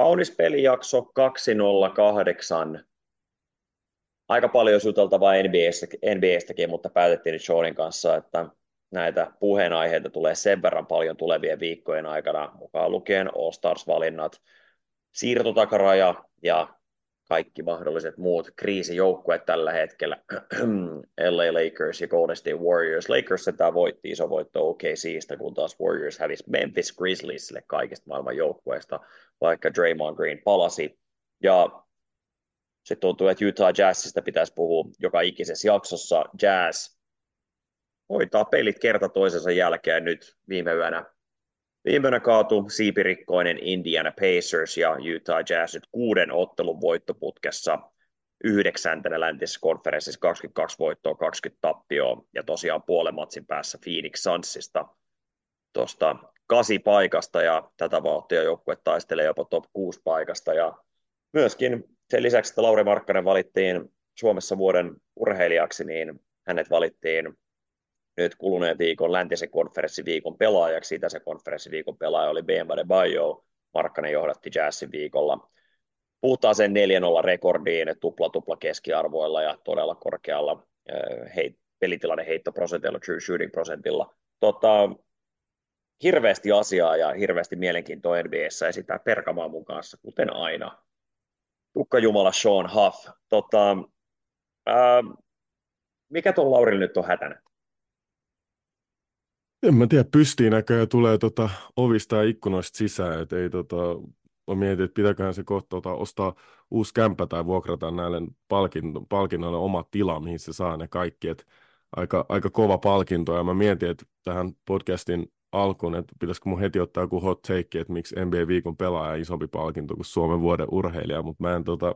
kaunis pelijakso 208. Aika paljon juteltavaa NBAstä, NBAstäkin, mutta päätettiin Seanin kanssa, että näitä puheenaiheita tulee sen verran paljon tulevien viikkojen aikana, mukaan lukien All Stars-valinnat, siirtotakaraja ja kaikki mahdolliset muut kriisijoukkueet tällä hetkellä, LA Lakers ja Golden State Warriors. Lakers tämä voitti iso voitto OKCistä, kun taas Warriors hävisi Memphis Grizzliesille kaikista maailman joukkueista, vaikka Draymond Green palasi. Ja se tuntuu, että Utah Jazzista pitäisi puhua joka ikisessä jaksossa. Jazz hoitaa pelit kerta toisensa jälkeen nyt viime yönä Viimeinen kaatu siipirikkoinen Indiana Pacers ja Utah Jazz nyt kuuden ottelun voittoputkessa. Yhdeksäntenä läntisessä konferenssissa 22 voittoa, 20 tappioa ja tosiaan puolen matsin päässä Phoenix Sunsista. Tuosta kasi paikasta ja tätä vauhtia joukkue taistelee jopa top 6 paikasta ja myöskin sen lisäksi, että Lauri Markkanen valittiin Suomessa vuoden urheilijaksi, niin hänet valittiin nyt kuluneen viikon läntisen konferenssiviikon pelaajaksi. se konferenssiviikon pelaaja oli Bemba de Bayo. Markkanen johdatti Jazzin viikolla. Puhutaan sen 4-0 rekordiin tupla-tupla keskiarvoilla ja todella korkealla eh, heit, pelitilanne heittoprosentilla, true shooting prosentilla. Tota, hirveästi asiaa ja hirveästi mielenkiintoa NBAssä esittää Perkamaa mun kanssa, kuten aina. Tukka Jumala Sean Huff. Tota, ää, mikä tuon Laurilla nyt on hätänä? En mä tiedä, pystiin näköjään tulee tota ovista ja ikkunoista sisään, että ei tota, mä mietin, että pitäköhän se kohta tota, ostaa uusi kämppä tai vuokrata näille palkin, palkinnoille oma tila, mihin se saa ne kaikki, että aika, aika kova palkinto, ja mä mietin, että tähän podcastin alkuun, että pitäisikö mun heti ottaa joku hot take, että miksi NBA-viikon pelaaja isompi palkinto kuin Suomen vuoden urheilija, mutta mä en tota,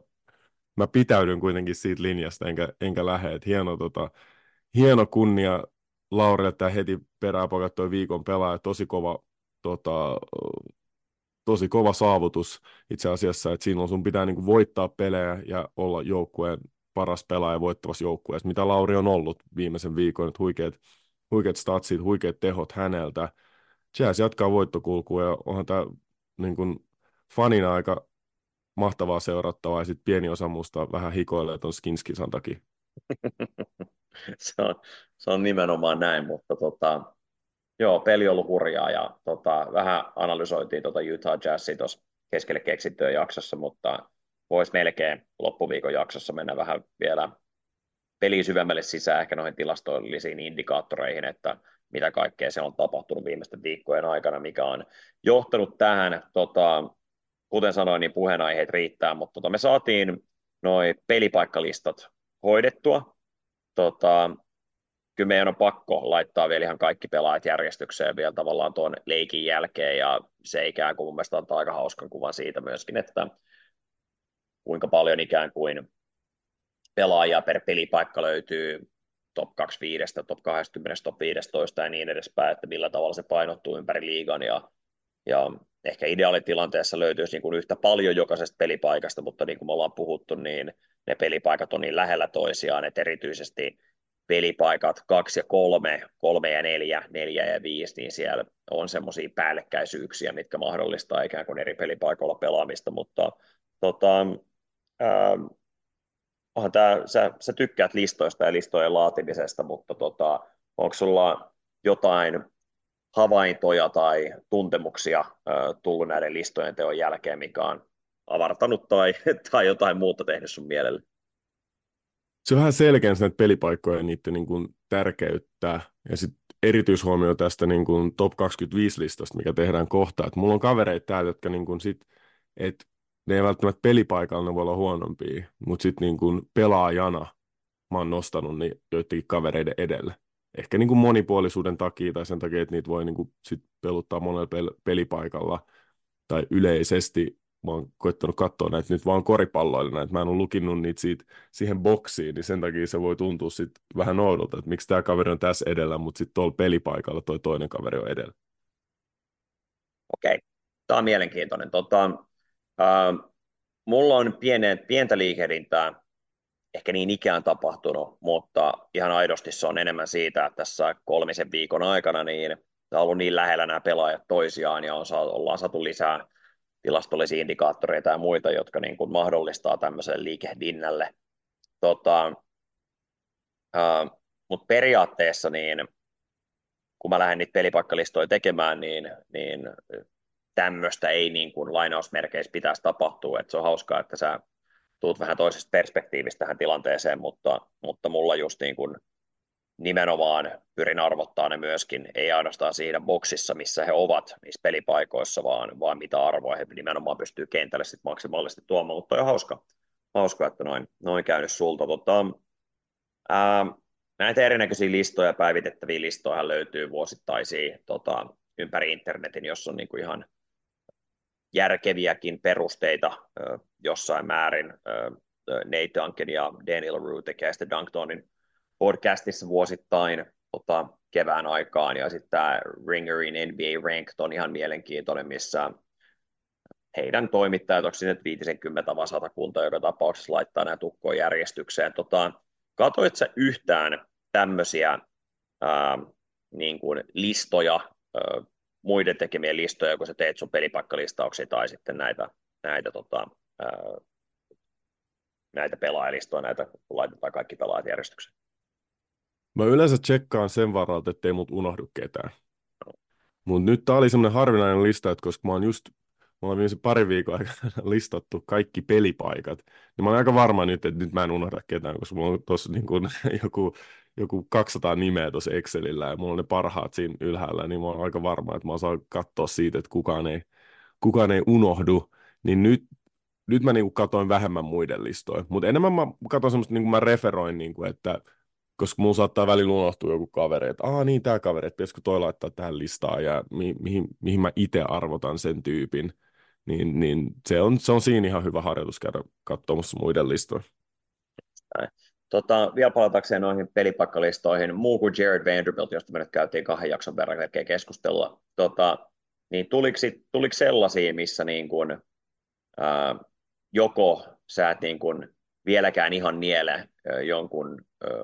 mä pitäydyn kuitenkin siitä linjasta, enkä, enkä lähde, että hieno, tota, hieno kunnia Laurille tämä heti perään pakattoi viikon pelaaja, tosi kova, tota, tosi kova saavutus itse asiassa, että on sun pitää niin kuin voittaa pelejä ja olla joukkueen paras pelaaja voittavassa joukkueessa, mitä Lauri on ollut viimeisen viikon, että huikeat, huikeat statsit, huikeat tehot häneltä. Jazz jatkaa voittokulkua ja onhan tämä niin kuin fanina aika mahtavaa seurattavaa ja sitten pieni osa musta vähän hikoilee tuon Skinskisan takia. se, on, se on nimenomaan näin, mutta tota, joo, peli on ollut hurjaa ja tota, vähän analysoitiin tota Utah Jazzia tuossa keskelle keksittyä jaksossa, mutta voisi melkein loppuviikon jaksossa mennä vähän vielä peli syvemmälle sisään ehkä noihin tilastollisiin indikaattoreihin, että mitä kaikkea se on tapahtunut viimeisten viikkojen aikana, mikä on johtanut tähän. Tota, kuten sanoin, niin puheenaiheet riittää, mutta tota, me saatiin noin pelipaikkalistat hoidettua, tota, kyllä meidän on pakko laittaa vielä ihan kaikki pelaajat järjestykseen vielä tavallaan tuon leikin jälkeen, ja se ikään kuin mun mielestä antaa aika hauskan kuvan siitä myöskin, että kuinka paljon ikään kuin pelaajia per pelipaikka löytyy top 25, top 20, top 15 ja niin edespäin, että millä tavalla se painottuu ympäri liigan ja, ja ehkä ideaalitilanteessa löytyisi niin kuin yhtä paljon jokaisesta pelipaikasta, mutta niin kuin me ollaan puhuttu, niin ne pelipaikat on niin lähellä toisiaan, että erityisesti pelipaikat kaksi ja kolme, kolme ja neljä, neljä ja viisi, niin siellä on semmoisia päällekkäisyyksiä, mitkä mahdollistaa ikään kuin eri pelipaikoilla pelaamista, mutta tota, ähm, onhan tää, sä, sä tykkäät listoista ja listojen laatimisesta, mutta tota, onko sulla jotain havaintoja tai tuntemuksia äh, tullut näiden listojen teon jälkeen, mikä on avartanut tai, tai jotain muuta tehnyt sun mielelle? Se on vähän selkeä näitä pelipaikkoja ja niiden niin kuin tärkeyttä ja sitten erityishuomio tästä niin kuin top 25-listasta, mikä tehdään kohta. Et mulla on kavereita täällä, jotka niin kuin sit, et ne ei välttämättä pelipaikalla, ne voi olla huonompia, mutta sitten niin pelaajana mä oon nostanut niin joidenkin kavereiden edelle. Ehkä niin kuin monipuolisuuden takia tai sen takia, että niitä voi niin kuin sit peluttaa monella pel- pelipaikalla tai yleisesti mä oon koittanut katsoa näitä nyt vaan koripalloilla, että mä en ole lukinut niitä siitä, siihen boksiin, niin sen takia se voi tuntua sit vähän oudolta, että miksi tämä kaveri on tässä edellä, mutta sitten tuolla pelipaikalla toi toinen kaveri on edellä. Okei, tämä on mielenkiintoinen. Tota, äh, mulla on piene, pientä liikehdintää, ehkä niin ikään tapahtunut, mutta ihan aidosti se on enemmän siitä, että tässä kolmisen viikon aikana niin on ollut niin lähellä nämä pelaajat toisiaan ja on, ollaan saatu lisää tilastollisia indikaattoreita ja muita, jotka niin kuin mahdollistaa tämmöiselle liikehdinnälle. Tota, uh, Mutta periaatteessa niin, kun mä lähden niitä pelipaikkalistoja tekemään, niin, niin tämmöistä ei niin kuin lainausmerkeissä pitäisi tapahtua. Et se on hauskaa, että sä tuut vähän toisesta perspektiivistä tähän tilanteeseen, mutta, mutta mulla just niin kuin nimenomaan pyrin arvottaa ne myöskin, ei ainoastaan siinä boksissa, missä he ovat, niissä pelipaikoissa, vaan, vaan mitä arvoa he nimenomaan pystyy kentälle sit maksimaalisesti tuomaan, mutta on hauska, hauska että noin, noin käynyt sulta. Tota, ää, näitä erinäköisiä listoja, päivitettäviä listoja löytyy vuosittaisia tota, ympäri internetin, jossa on niinku ihan järkeviäkin perusteita ö, jossain määrin. Ö, Nate Duncan ja Daniel Rue tekee sitten Dunktonin podcastissa vuosittain tota, kevään aikaan, ja sitten tämä Ringerin NBA Ranked on ihan mielenkiintoinen, missä heidän toimittajat, onko sinne 50 vai 100 kunta joka tapauksessa laittaa nämä tukkoon järjestykseen. Tota, katoit sä yhtään tämmöisiä ää, niin kuin listoja, ää, muiden tekemiä listoja, kun sä teet sun pelipaikkalistauksia tai sitten näitä, näitä, tota, ää, näitä pelaajalistoja, näitä kun laitetaan kaikki pelaajat järjestykseen? Mä yleensä tsekkaan sen varalta, ettei mut unohdu ketään. Mutta nyt tää oli semmoinen harvinainen lista, että koska mä oon just, mä oon viimeisen pari viikon aikana listattu kaikki pelipaikat, niin mä oon aika varma nyt, että nyt mä en unohda ketään, koska mulla on tossa niin kuin joku, joku 200 nimeä tuossa Excelillä ja mulla on ne parhaat siinä ylhäällä, niin mä oon aika varma, että mä osaan katsoa siitä, että kukaan ei, kukaan ei unohdu. Niin nyt, nyt mä niin katoin vähemmän muiden listoja, mutta enemmän mä katson semmoista, niin kuin mä referoin, niin kuin, että koska mun saattaa välillä unohtua joku kaveri, että aah niin tämä kaveri, että pitäisikö toi laittaa tähän listaan ja mi- mihin, mihin mä itse arvotan sen tyypin, niin, niin se, on, se on siinä ihan hyvä harjoitus käydä katsomassa muiden listoja. Tota, vielä palatakseen noihin pelipaikkalistoihin, muu kuin Jared Vanderbilt, josta me nyt käytiin kahden jakson verran keskustelua, tota, niin tuliko, tuliko sellaisia, missä niin kuin, ää, joko sä et niin kuin vieläkään ihan niele jonkun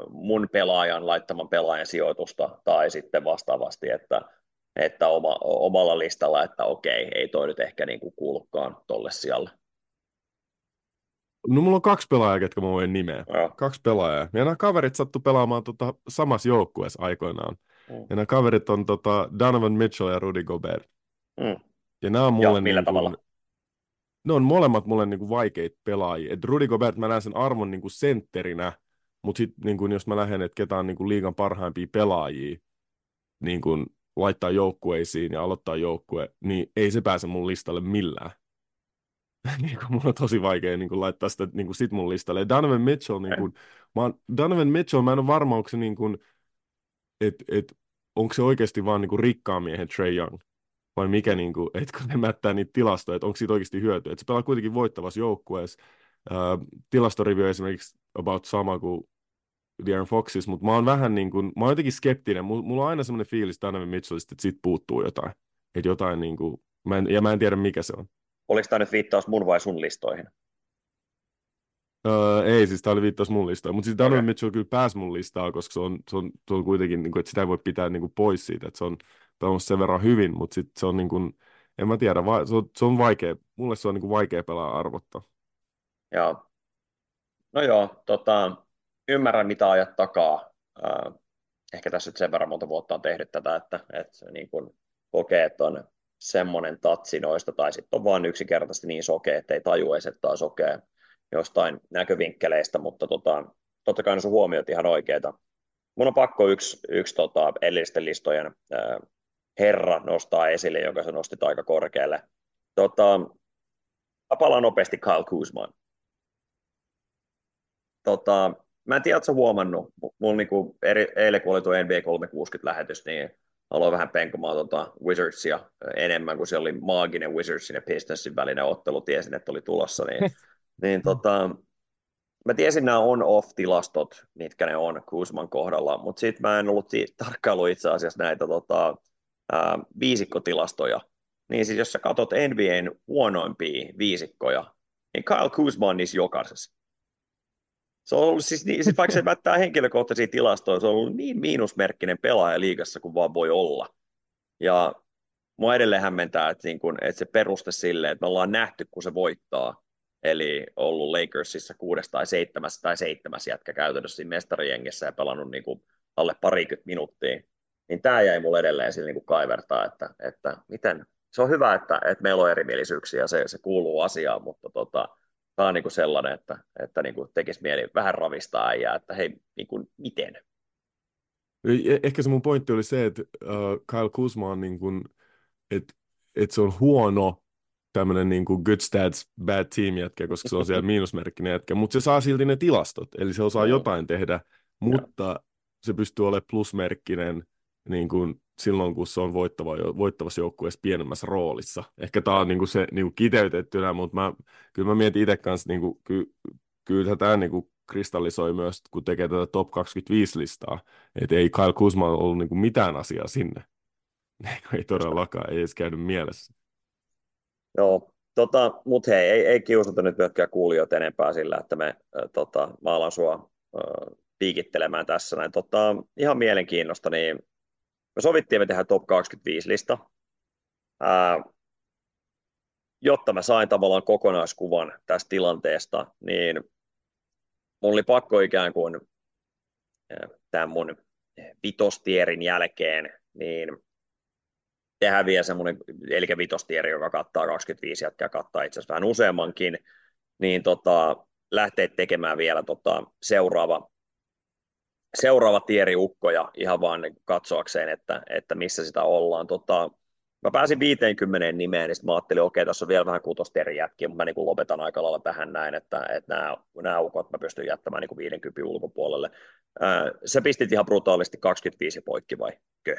mun pelaajan laittaman pelaajan sijoitusta tai sitten vastaavasti, että, että oma, omalla listalla, että okei, ei toi nyt ehkä niin kuin kuulukaan tolle sijalle. No mulla on kaksi pelaajaa, ketkä mä voin nimeä. Joo. Kaksi pelaajaa. Ja nämä kaverit sattu pelaamaan tota, samassa joukkueessa aikoinaan. Mm. Ja nämä kaverit on tota, Donovan Mitchell ja Rudy Gobert. Mm. Ja nämä on mulle... Ja, millä niin tavalla? Ne on molemmat mulle niin kuin vaikeita pelaajia. Et Rudy Gobert, mä näen sen arvon niin kuin sentterinä, mutta sitten niin kuin, jos mä lähden, että ketä on niin kuin liigan parhaimpia pelaajia, niin kuin laittaa joukkueisiin ja aloittaa joukkue, niin ei se pääse mun listalle millään. niin kuin mun on tosi vaikea niin kuin laittaa sitä niin kuin sit mun listalle. Donovan Mitchell, niin kuin, mä oon, Donovan Mitchell, mä en ole varma, onko se niin kuin, että et, onko se oikeasti vaan niin kuin rikkaan miehen Trey Young vai mikä, niin kuin, että kun ne mättää niitä tilastoja, että onko siitä oikeasti hyötyä. Että se pelaa kuitenkin voittavassa joukkueessa. Uh, tilastorivio esimerkiksi about sama kuin Darren Foxis, mutta mä oon vähän niin kuin, mä oon jotenkin skeptinen. Mulla on aina semmoinen fiilis Donovan Mitchellista, että siitä puuttuu jotain. Että jotain niin kuin, mä en, ja mä en tiedä mikä se on. Oliko tämä nyt viittaus mun vai sun listoihin? Öö, ei, siis tämä oli viittaus mun listaan. Mutta siis Donovan okay. Mitchell kyllä pääsi mun listaan, koska se on, se on, se on kuitenkin, niin kuin, että sitä ei voi pitää niin kuin, pois siitä, että se on pelannut sen verran hyvin, mutta sitten se on niin kuin, en mä tiedä, va- se, on, se on vaikea, mulle se on niin kuin vaikea pelaa arvottaa. Joo. No joo, tota, ymmärrän mitä ajat takaa. Äh, ehkä tässä nyt sen verran monta vuotta on tehnyt tätä, että, että niin kuin kokee, että on semmoinen tatsi noista, tai sitten on vaan yksinkertaisesti niin sokea, että ei taju edes, että on sokea jostain näkövinkkeleistä, mutta tota, totta kai ne sun huomiot ihan oikeita. Mun on pakko yksi, yksi tota, edellisten listojen äh, herra nostaa esille, jonka se nosti aika korkealle. Tota, palaan nopeasti Kyle Kuzman. Tota, mä en tiedä, että huomannut. Mulla niinku eri, eilen, kun oli tuo NBA 360-lähetys, niin aloin vähän penkomaan tuota Wizardsia enemmän, kun se oli maaginen Wizardsin ja Pistonsin välinen ottelu, tiesin, että oli tulossa, niin, niin tota, mä tiesin nämä on-off-tilastot, mitkä ne on Kuzman kohdalla, mutta sitten mä en ollut tarkkailu itse asiassa näitä tota, ää, viisikkotilastoja, niin siis jos sä katsot NBAn huonoimpia viisikkoja, niin Kyle Kuzma on niissä jokaisessa. Se on ollut siis, niin, siis vaikka se mättää henkilökohtaisia tilastoja, se on ollut niin miinusmerkkinen pelaaja liigassa kuin vaan voi olla. Ja mua edelleen hämmentää, että, niin kun, että se peruste sille, että me ollaan nähty, kun se voittaa, eli ollut Lakersissa kuudes tai seitsemäs tai seitsemäs jätkä käytännössä siinä mestarijengissä ja pelannut niin kuin alle parikymmentä minuuttia, niin tämä jäi mulle edelleen sille niin kuin kaivertaa, että, että miten, se on hyvä, että, että meillä on erimielisyyksiä, se, se kuuluu asiaan, mutta tota, tämä on niin kuin sellainen, että, että niin kuin tekisi mieli vähän ravistaa äijää, että hei, niin kuin, miten? E-, ehkä se mun pointti oli se, että uh, Kyle Kuzma on niin kuin, että, että se on huono tämmöinen niin kuin good stats, bad team jätkä, koska se on siellä miinusmerkkinen jätkä, mutta se saa silti ne tilastot, eli se osaa jotain tehdä, mutta no. se pystyy olemaan plusmerkkinen niin kuin silloin, kun se on voittava, voittavassa joukkueessa pienemmässä roolissa. Ehkä tämä on niin kuin se niin kuin kiteytettynä, mutta mä, kyllä mä mietin itse kanssa, niin kuin, ky, kyllä tämä niin kuin kristallisoi myös, kun tekee tätä top 25-listaa, että ei Kyle Kuzma ollut niin kuin mitään asiaa sinne. ei todellakaan, ei edes käynyt mielessä. Joo, tota, mutta hei, ei, ei kiusata nyt myöskään kuulijoita enempää sillä, että me äh, tota, maalan sua äh, piikittelemään tässä näin. Tota, ihan mielenkiinnosta, niin me sovittiin, että me tehdään top 25-lista, ää, jotta mä sain tavallaan kokonaiskuvan tästä tilanteesta, niin mun oli pakko ikään kuin tämän mun vitostierin jälkeen, niin tehdään vielä semmoinen, eli vitostieri, joka kattaa 25 jätkää, kattaa itse asiassa vähän useammankin, niin tota, lähtee tekemään vielä tota, seuraava seuraava tieriukkoja ihan vaan katsoakseen, että, että missä sitä ollaan. Tota, mä pääsin 50 nimeen, niin mä ajattelin, okei, tässä on vielä vähän kutosteri jätkiä, mutta mä niin lopetan aika lailla tähän näin, että, että nämä, nämä ukot mä pystyn jättämään niin 50 ulkopuolelle. Ää, sä pistit ihan brutaalisti 25 poikki vai kö?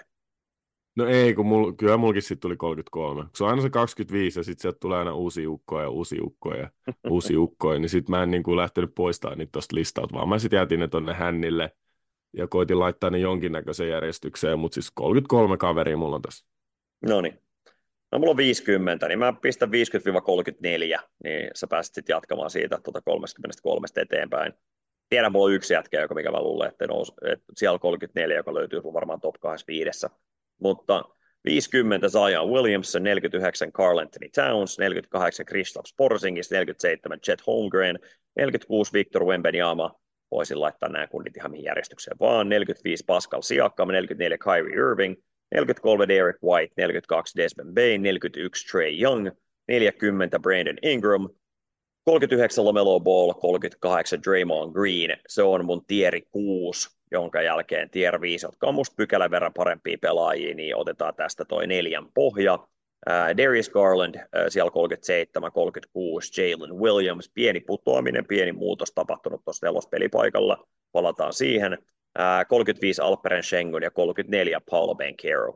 No ei, kun mul, kyllä mulkin sitten tuli 33. Se on aina se 25 ja sitten sieltä tulee aina uusi ukkoja ja uusi ukkoja ja uusi ukkoja, niin sitten mä en niin kuin lähtenyt poistamaan niitä tuosta listalta, vaan mä sitten jätin ne tonne hännille ja koitin laittaa ne jonkinnäköiseen järjestykseen, mutta siis 33 kaveria mulla on tässä. No niin. No mulla on 50, niin mä pistän 50-34, niin sä pääsit sitten jatkamaan siitä tuota 33 eteenpäin. Tiedän, mulla on yksi jätkä, joka mikä mä luulen, että, nous, että siellä on 34, joka löytyy varmaan top 25. Mutta 50 Zion Williamson, 49 Carl Anthony Towns, 48 Kristaps Porzingis, 47 Chet Holmgren, 46 Victor Wembanyama, voisin laittaa nämä kunnit ihan mihin järjestykseen vaan. 45 Pascal Siakam, 44 Kyrie Irving, 43 Derek White, 42 Desmond Bain, 41 Trey Young, 40 Brandon Ingram, 39 Lomelo Ball, 38 Draymond Green. Se on mun tieri 6, jonka jälkeen tier 5, jotka on musta pykälän verran parempia pelaajia, niin otetaan tästä toi neljän pohja. Uh, Darius Garland uh, siellä 37, 36, Jalen Williams, pieni putoaminen, pieni muutos tapahtunut tuossa nelospelipaikalla, palataan siihen. Uh, 35 Alperen Schengen ja 34 Paolo Banquero.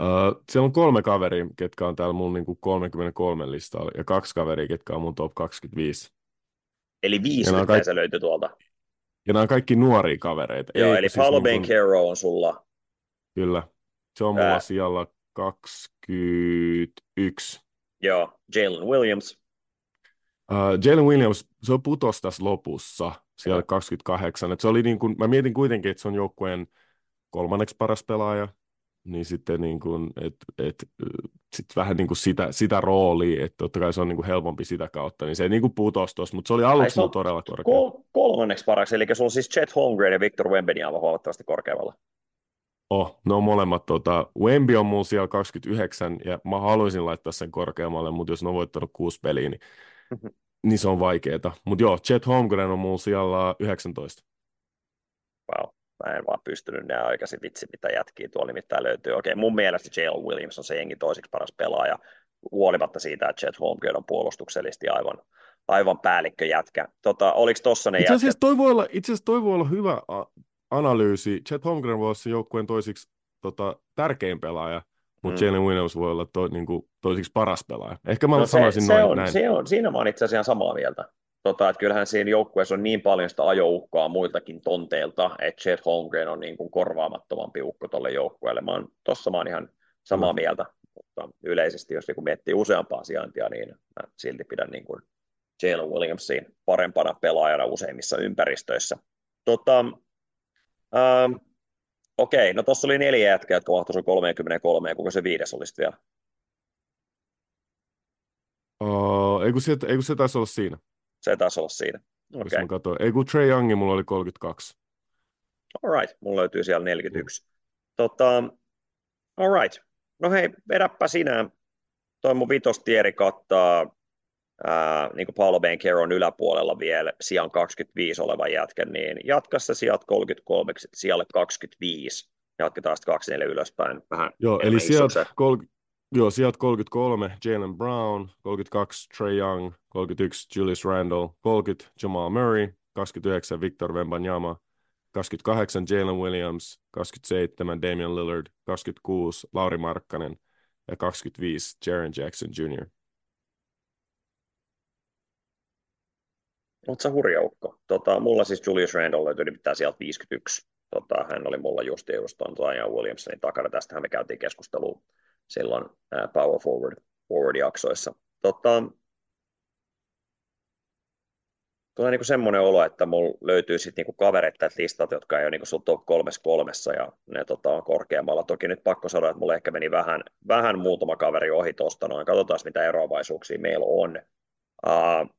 Uh, siellä on kolme kaveria, ketkä on täällä mun niin kuin 33 listalla, ja kaksi kaveria, ketkä on mun top 25. Eli viisi kaikki... se löytyy tuolta. Ja nämä on kaikki nuoria kavereita. Joo, Ei, eli siis Paolo niin kuin... on sulla. Kyllä. Se on mulla Ää... siellä 21. Joo, Jalen Williams. Uh, Jalen Williams, se on putos tässä lopussa, siellä 28. Et se oli niin kuin, mä mietin kuitenkin, että se on joukkueen kolmanneksi paras pelaaja, niin sitten niin kuin, et, et, sit vähän niin kuin sitä, sitä roolia, että totta kai se on niin kuin helpompi sitä kautta, niin se ei niin kuin putos tuossa, mutta se oli aluksi Ai, se todella korkea. Kol- kolmanneksi paraksi, eli se on siis Chet Holmgren ja Victor Wembanyama huomattavasti korkeammalla. Oh, ne on molemmat. Tota, Wemby on mulla siellä 29, ja mä haluaisin laittaa sen korkeammalle, mutta jos ne on voittanut kuusi peliä, niin, mm-hmm. niin se on vaikeeta. Mutta joo, Chet Holmgren on mulla siellä 19. Wow. Mä en vaan pystynyt nämä aikaisin vitsi, mitä jätkiä tuolla nimittäin löytyy. Okei, mun mielestä Jalen Williams on se jengi toiseksi paras pelaaja, huolimatta siitä, että Chet Holmgren on puolustuksellisesti aivan, aivan päällikköjätkä. Tota, oliko tossa ne itse asiassa toi voi olla, itse asiassa toi voi olla hyvä analyysi. Chet Holmgren voi olla se joukkueen toisiksi tota, tärkein pelaaja, mutta mm. Jalen Williams voi olla to, niin kuin, toisiksi paras pelaaja. Ehkä mä no sanoisin se, noin se on, näin. Se on, siinä mä oon itse asiassa samaa mieltä. Tota, että kyllähän siinä joukkueessa on niin paljon sitä ajoukkaa muiltakin tonteilta, että Chet Holmgren on niin kuin korvaamattomampi ukko tuolle joukkueelle. Mä oon, tossa mä oon ihan samaa mm. mieltä, mutta yleisesti jos niin miettii useampaa sijaintia, niin mä silti pidän niin kuin Jalen Williamsin parempana pelaajana useimmissa ympäristöissä. Tota, ähm, Okei, no tuossa oli neljä jätkää, jotka mahtui 33, kuka se viides olisi vielä? Uh, ei, kun se, ei kun se taisi olla siinä. Se taisi olla siinä. Okei. Okay. Ei kun Trey Youngi mulla oli 32. Alright, mulla löytyy siellä 41. Mm. Tota, alright. No hei, vedäpä sinä. Toi mun vitostieri kattaa ää, niin kuin Paolo Benkeron yläpuolella vielä sijan 25 oleva jätkä, niin jatkassa sijat 33, sijalle 25. Jatketaan sitten 24 ylöspäin. Vähän Joo, eli sijat, kol- joo, sijat 33 Jalen Brown, 32 Trey Young, 31 Julius Randle, 30 Jamal Murray, 29 Victor Wembanyama, 28 Jalen Williams, 27 Damian Lillard, 26 Lauri Markkanen ja 25 Jaren Jackson Jr. Oletko sä hurjaukko? Tota, mulla siis Julius Randle löytyi nimittäin sieltä 51. Tota, hän oli mulla just just tuon Zion Williamsonin takana. Tästähän me käytiin keskustelua silloin ää, Power Forward, Forward-jaksoissa. Tota, tulee niinku semmoinen olo, että mulla löytyy sitten niinku kavereita listat, jotka ei ole niinku top kolmes kolmessa ja ne tota, on korkeammalla. Toki nyt pakko sanoa, että mulla ehkä meni vähän, vähän muutama kaveri ohi tuosta noin. Katsotaan, mitä eroavaisuuksia meillä on. Uh,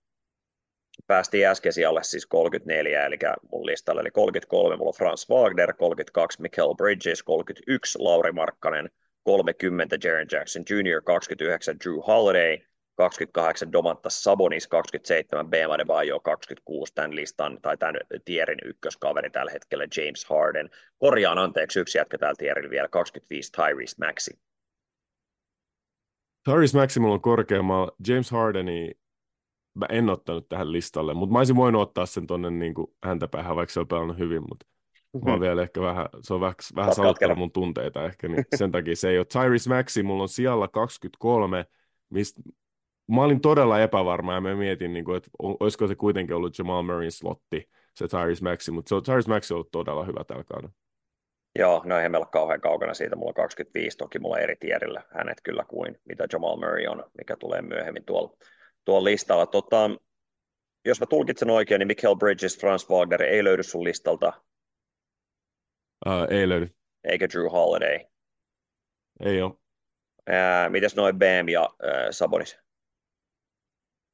päästiin äsken sijalle siis 34, eli mun listalla, eli 33 mulla on Franz Wagner, 32 Michael Bridges, 31 Lauri Markkanen, 30 Jaren Jackson Jr., 29 Drew Holiday, 28 Domantas Sabonis, 27 Bema Adebayo, 26 tämän listan tai tämän tierin ykköskaveri tällä hetkellä James Harden. Korjaan anteeksi, yksi jätkä tällä tierillä vielä, 25 Tyrese Maxi. Tyrese Maxi mulla on korkeammalla. James Hardeni mä en ottanut tähän listalle, mutta mä olisin voinut ottaa sen tonne niin kuin häntä päähän, vaikka se on pelannut hyvin, mutta mä oon vielä ehkä vähän, se on vähän, vähän saluttanut mun tunteita ehkä, niin sen takia se ei ole. Tyrese Maxi, mulla on siellä 23, mistä mä olin todella epävarma ja mä mietin, niin kuin, että olisiko se kuitenkin ollut Jamal Murrayn slotti, se Tyrese Maxi, mutta se on, Tyrese Maxi on ollut todella hyvä tällä kaudella. Joo, no ei meillä ole kauhean kaukana siitä. Mulla on 25, toki mulla on eri tierillä hänet kyllä kuin mitä Jamal Murray on, mikä tulee myöhemmin tuolla, tuolla listalla. Tota, jos mä tulkitsen oikein, niin Michael Bridges, Franz Wagner ei löydy sun listalta. Uh, ei löydy. Eikä Drew Holiday. Ei ole. Uh, mites noin Bam ja uh, Sabonis?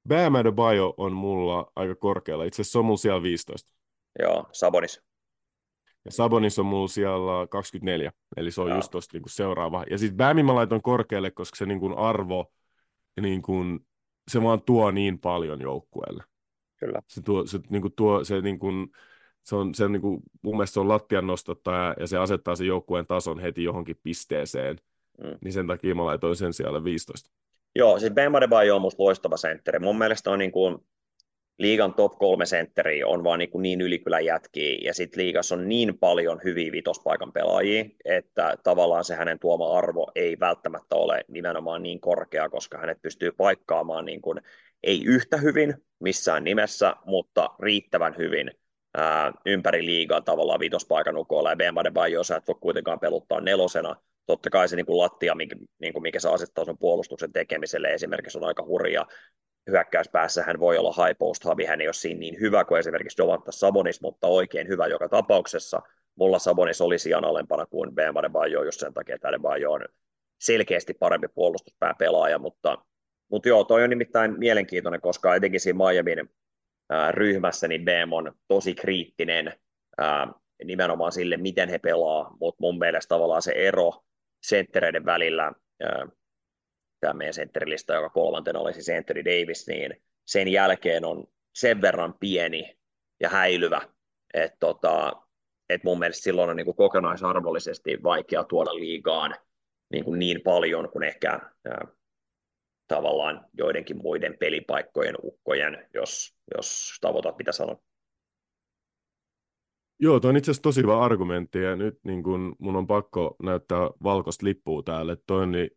Bam Adebayo on mulla aika korkealla. Itse asiassa se on mulla siellä 15. Joo, Sabonis. Ja Sabonis on mulla siellä 24, eli se on Joo. just tosta niinku seuraava. Ja sitten Bamin mä laitan korkealle, koska se niinku arvo, niinku, se vaan tuo niin paljon joukkueelle. Kyllä. Se, tuo, se, niinku, tuo, se, niinku, se on, se, niinku, mun mielestä se on lattian nostottaja ja se asettaa sen joukkueen tason heti johonkin pisteeseen. Mm. Niin sen takia mä laitoin sen siellä 15. Joo, siis Ben Adebayo on musta loistava sentteri. Mun mielestä on niin kuin liigan top kolme sentteri on vaan niin, niin ylikylän jätkiä, ja sitten liigassa on niin paljon hyviä vitospaikan pelaajia, että tavallaan se hänen tuoma arvo ei välttämättä ole nimenomaan niin korkea, koska hänet pystyy paikkaamaan niin kuin, ei yhtä hyvin missään nimessä, mutta riittävän hyvin ää, ympäri liigaa tavallaan vitospaikan ukoilla, ja Ben Adebayo sä et voi kuitenkaan peluttaa nelosena, totta kai se niin kuin lattia, minkä, niin kuin mikä se asettaa sun puolustuksen tekemiselle esimerkiksi on aika hurja. Hyökkäyspäässä hän voi olla high post havi, hän ei ole siinä niin hyvä kuin esimerkiksi Domantas Sabonis, mutta oikein hyvä joka tapauksessa. Mulla Sabonis oli sijaan alempana kuin Bam Adebayo just sen takia, että Adebayo on selkeästi parempi puolustuspääpelaaja, mutta, mutta joo, toi on nimittäin mielenkiintoinen, koska etenkin siinä Miamin ää, ryhmässä niin Bam on tosi kriittinen ää, nimenomaan sille, miten he pelaa, mutta mun mielestä tavallaan se ero senttereiden välillä, tämä meidän sentterilista, joka kolmantena olisi siis Anthony Davis, niin sen jälkeen on sen verran pieni ja häilyvä, että tota, et mun mielestä silloin on niin kuin kokonaisarvollisesti vaikea tuoda liigaan niin, kuin niin paljon kuin ehkä ää, tavallaan joidenkin muiden pelipaikkojen ukkojen, jos, jos tavoitat mitä sanon. Joo, tuo on itse asiassa tosi hyvä argumentti, ja nyt niin kun mun on pakko näyttää valkoista lippua täällä, toi, niin,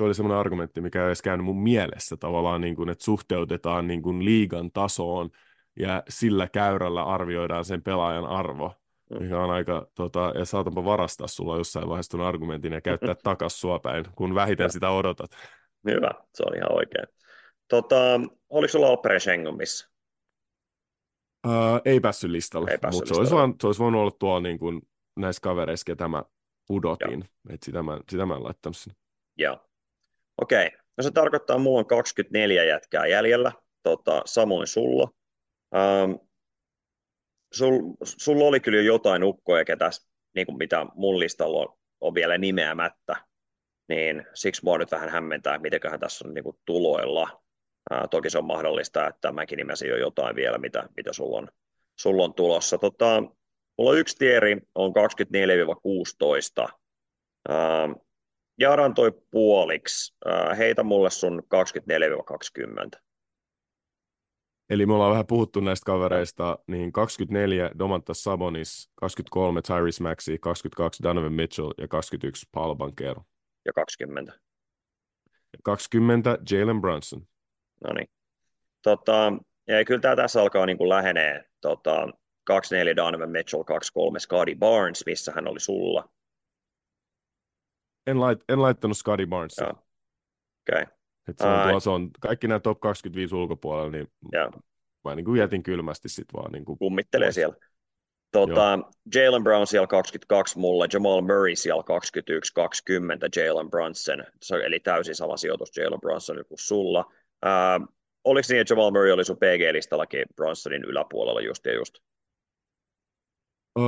toi oli semmoinen argumentti, mikä ei edes käynyt mun mielessä tavallaan, niin kun, että suhteutetaan niin kun liigan tasoon, ja sillä käyrällä arvioidaan sen pelaajan arvo, mm. mikä on aika, tota, ja saatanpa varastaa sulla jossain vaiheessa tuon argumentin ja käyttää takas sua päin, kun vähiten sitä odotat. Hyvä, se on ihan oikein. Tota, oliko sulla Operation missä? Uh, ei päässyt listalle, mutta se, olisi vaan, se olisi voinut olla tuolla niin kuin näissä kavereissa, ketä mä pudotin. Että sitä mä, sitä mä en laittanut sinne. Joo. Okei. No se tarkoittaa, että mulla on 24 jätkää jäljellä. Tota, samoin sulla. Ähm, sul, sulla oli kyllä jo jotain ukkoja, ketä, niin kuin mitä mun listalla on, on vielä nimeämättä. Niin siksi mua nyt vähän hämmentää, että mitenköhän tässä on niin kuin tuloilla. Ää, toki se on mahdollista, että mäkin nimesin jo jotain vielä, mitä, mitä sulla on, sulla on tulossa. Tota, mulla on yksi tieri, on 24-16. Ää, Jaaran toi puoliksi. Ää, heitä mulle sun 24-20. Eli me ollaan vähän puhuttu näistä kavereista, niin 24 Domantas Sabonis, 23 Tyrese Maxey, 22 Donovan Mitchell ja 21 Paul Banquero. Ja 20. Ja 20 Jalen Brunson. No niin. Tota, ja kyllä tämä tässä alkaa niin kuin lähenee tota, 24 Donovan Mitchell, 23 Scotty Barnes, missä hän oli sulla. En, lait, en laittanut Scotty Barnesia. Okei. Okay. Et se, on tuolla, se on kaikki nämä top 25 ulkopuolella, niin ja. mä niin kuin jätin kylmästi sitten vaan. Niin kuin Kummittelee siellä. Tota, Jalen Brown siellä 22 mulle, Jamal Murray siellä 21, 20 Jalen Brunson, eli täysin sama sijoitus Jalen Brunson kuin sulla. Ää, oliko niin, että Jamal Murray oli sun PG-listallakin Brunsonin yläpuolella just ja just? Öö,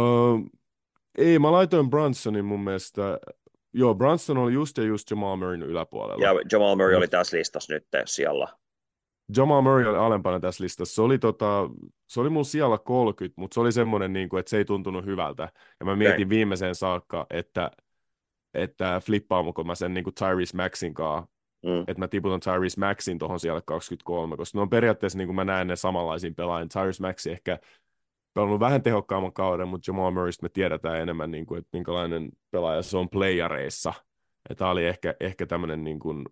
ei, mä laitoin Brunsonin mun mielestä Joo, Brunson oli just ja just Jamal Murrayn yläpuolella. Ja Jamal Murray oli tässä listassa nyt siellä. Jamal Murray oli alempana tässä listassa. Se oli, tota, se oli mun siellä 30, mutta se oli semmoinen, niin kuin, että se ei tuntunut hyvältä. Ja mä mietin okay. viimeiseen saakka, että, että flippaamuko mä sen niin kuin Tyrese Maxin kanssa, mm. että mä tiputan Tyrese Maxin tuohon siellä 23, koska ne on periaatteessa, niin kuin mä näen ne samanlaisiin pelaajien. Tyrese Maxi ehkä pelannut vähän tehokkaamman kauden, mutta Jamal Murraysta me tiedetään enemmän, niin kuin, että minkälainen pelaaja se on playareissa. Tämä oli ehkä, ehkä tämmöinen, niin kuin,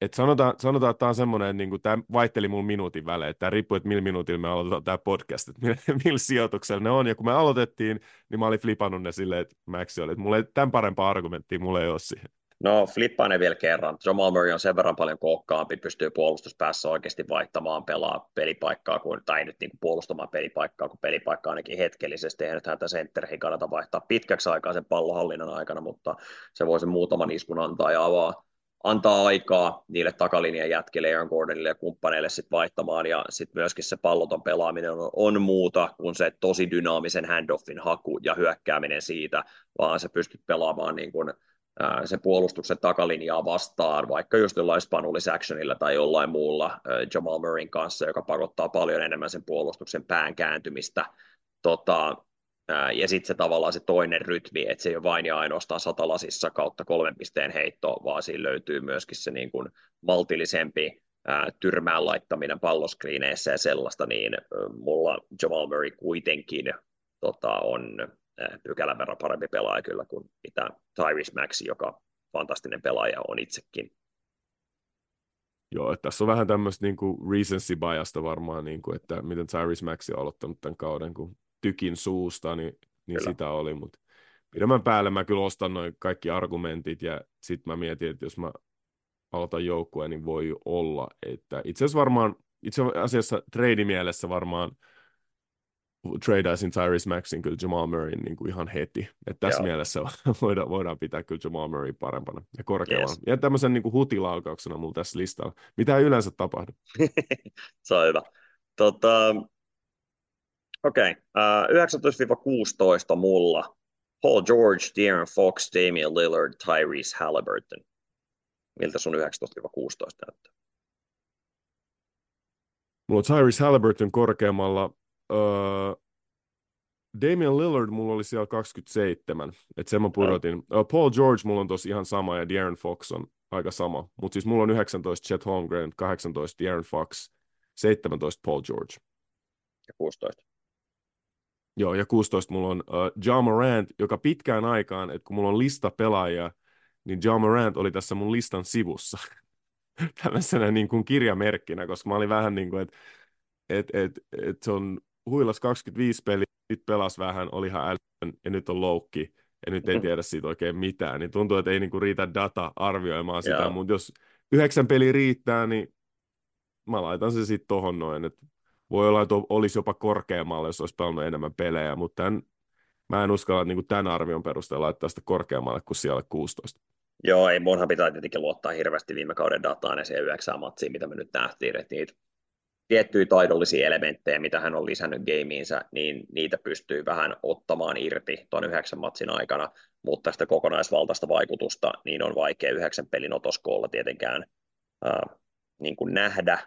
että sanotaan, sanotaan, että tämä on semmoinen, että niin kuin, tämä vaihteli mulla minuutin välein, tämä riippuu, että millä minuutilla me aloitetaan tämä podcast, että millä, millä sijoituksella ne on, ja kun me aloitettiin, niin mä olin flipannut ne silleen, että Max oli, että mulla ei tämän parempaa argumenttia, mulla ei ole siihen. No flippaan ne vielä kerran. Jamal Murray on sen verran paljon kookkaampi, pystyy puolustuspäässä oikeasti vaihtamaan pelaa pelipaikkaa, kuin, tai nyt niin kuin puolustamaan pelipaikkaa, kun pelipaikka ainakin hetkellisesti. Eihän nyt häntä sentteriin kannata vaihtaa pitkäksi aikaa sen pallohallinnan aikana, mutta se voi sen muutaman iskun antaa ja avaa, antaa aikaa niille takalinjan jätkille, Aaron Gordonille ja kumppaneille sit vaihtamaan, ja sitten myöskin se palloton pelaaminen on, on muuta kuin se tosi dynaamisen handoffin haku ja hyökkääminen siitä, vaan se pystyt pelaamaan niin kuin se puolustuksen takalinjaa vastaan, vaikka just jollain Spanulis Actionilla tai jollain muulla Jamal Murrayn kanssa, joka pakottaa paljon enemmän sen puolustuksen pään kääntymistä. Tota, ja sitten se tavallaan se toinen rytmi, että se ei ole vain ja ainoastaan satalasissa kautta kolmen pisteen heitto, vaan siinä löytyy myöskin se niin kuin maltillisempi tyrmään laittaminen palloskriineissä ja sellaista, niin mulla Jamal Murray kuitenkin tota, on pykälän verran parempi pelaaja kyllä kuin mitä Tyrese Maxi, joka fantastinen pelaaja on itsekin. Joo, että tässä on vähän tämmöistä niin kuin recency biasta varmaan, niin kuin, että miten Tyrese Maxi on aloittanut tämän kauden, kun tykin suusta, niin, niin sitä oli, mutta pidemmän päälle mä kyllä ostan noin kaikki argumentit, ja sitten mä mietin, että jos mä aloitan joukkueen, niin voi olla, että itse asiassa varmaan, itse asiassa trade mielessä varmaan tradaisin Tyrese Maxin kyllä Jamal Murrayn niin kuin ihan heti. Et tässä Joo. mielessä voidaan, voidaan pitää kyllä Jamal Murray parempana ja korkeammalla. Yes. Ja tämmöisen niin kuin hutilaukauksena mulla tässä listalla. Mitä ei yleensä tapahdu? Se on hyvä. Tota, Okei, okay. uh, 19-16 mulla. Paul George, De'Aaron Fox, Damian Lillard, Tyrese Halliburton. Miltä sun 19-16 näyttää? Mulla on Tyrese Halliburton korkeammalla uh, Damian Lillard mulla oli siellä 27, että sen mä pudotin. Uh, Paul George mulla on tossa ihan sama ja De'Aaron Fox on aika sama. Mutta siis mulla on 19 Chet Holmgren, 18 De'Aaron Fox, 17 Paul George. Ja 16. Joo, ja 16 mulla on uh, John Morant, joka pitkään aikaan, että kun mulla on lista pelaajia, niin John Morant oli tässä mun listan sivussa. Tällaisena niin kuin kirjamerkkinä, koska mä olin vähän niin kuin, että et, et, et se on huilas 25 peliä, nyt pelas vähän, oli ihan älytön, ja nyt on loukki, ja nyt ei mm. tiedä siitä oikein mitään, niin tuntuu, että ei niinku riitä data arvioimaan sitä, yeah. mutta jos yhdeksän peli riittää, niin mä laitan se sitten tohon noin, että voi olla, että olisi jopa korkeammalle, jos olisi pelannut enemmän pelejä, mutta tämän mä en uskalla niin kuin tämän arvion perusteella laittaa sitä korkeammalle kuin siellä 16. Joo, ei munhan pitää tietenkin luottaa hirveästi viime kauden dataan ja siihen yhdeksään matsiin, mitä me nyt nähtiin, että niitä tiettyjä taidollisia elementtejä, mitä hän on lisännyt gameiinsa, niin niitä pystyy vähän ottamaan irti tuon yhdeksän matsin aikana, mutta sitä kokonaisvaltaista vaikutusta niin on vaikea yhdeksän pelin otoskoolla tietenkään äh, niin kuin nähdä,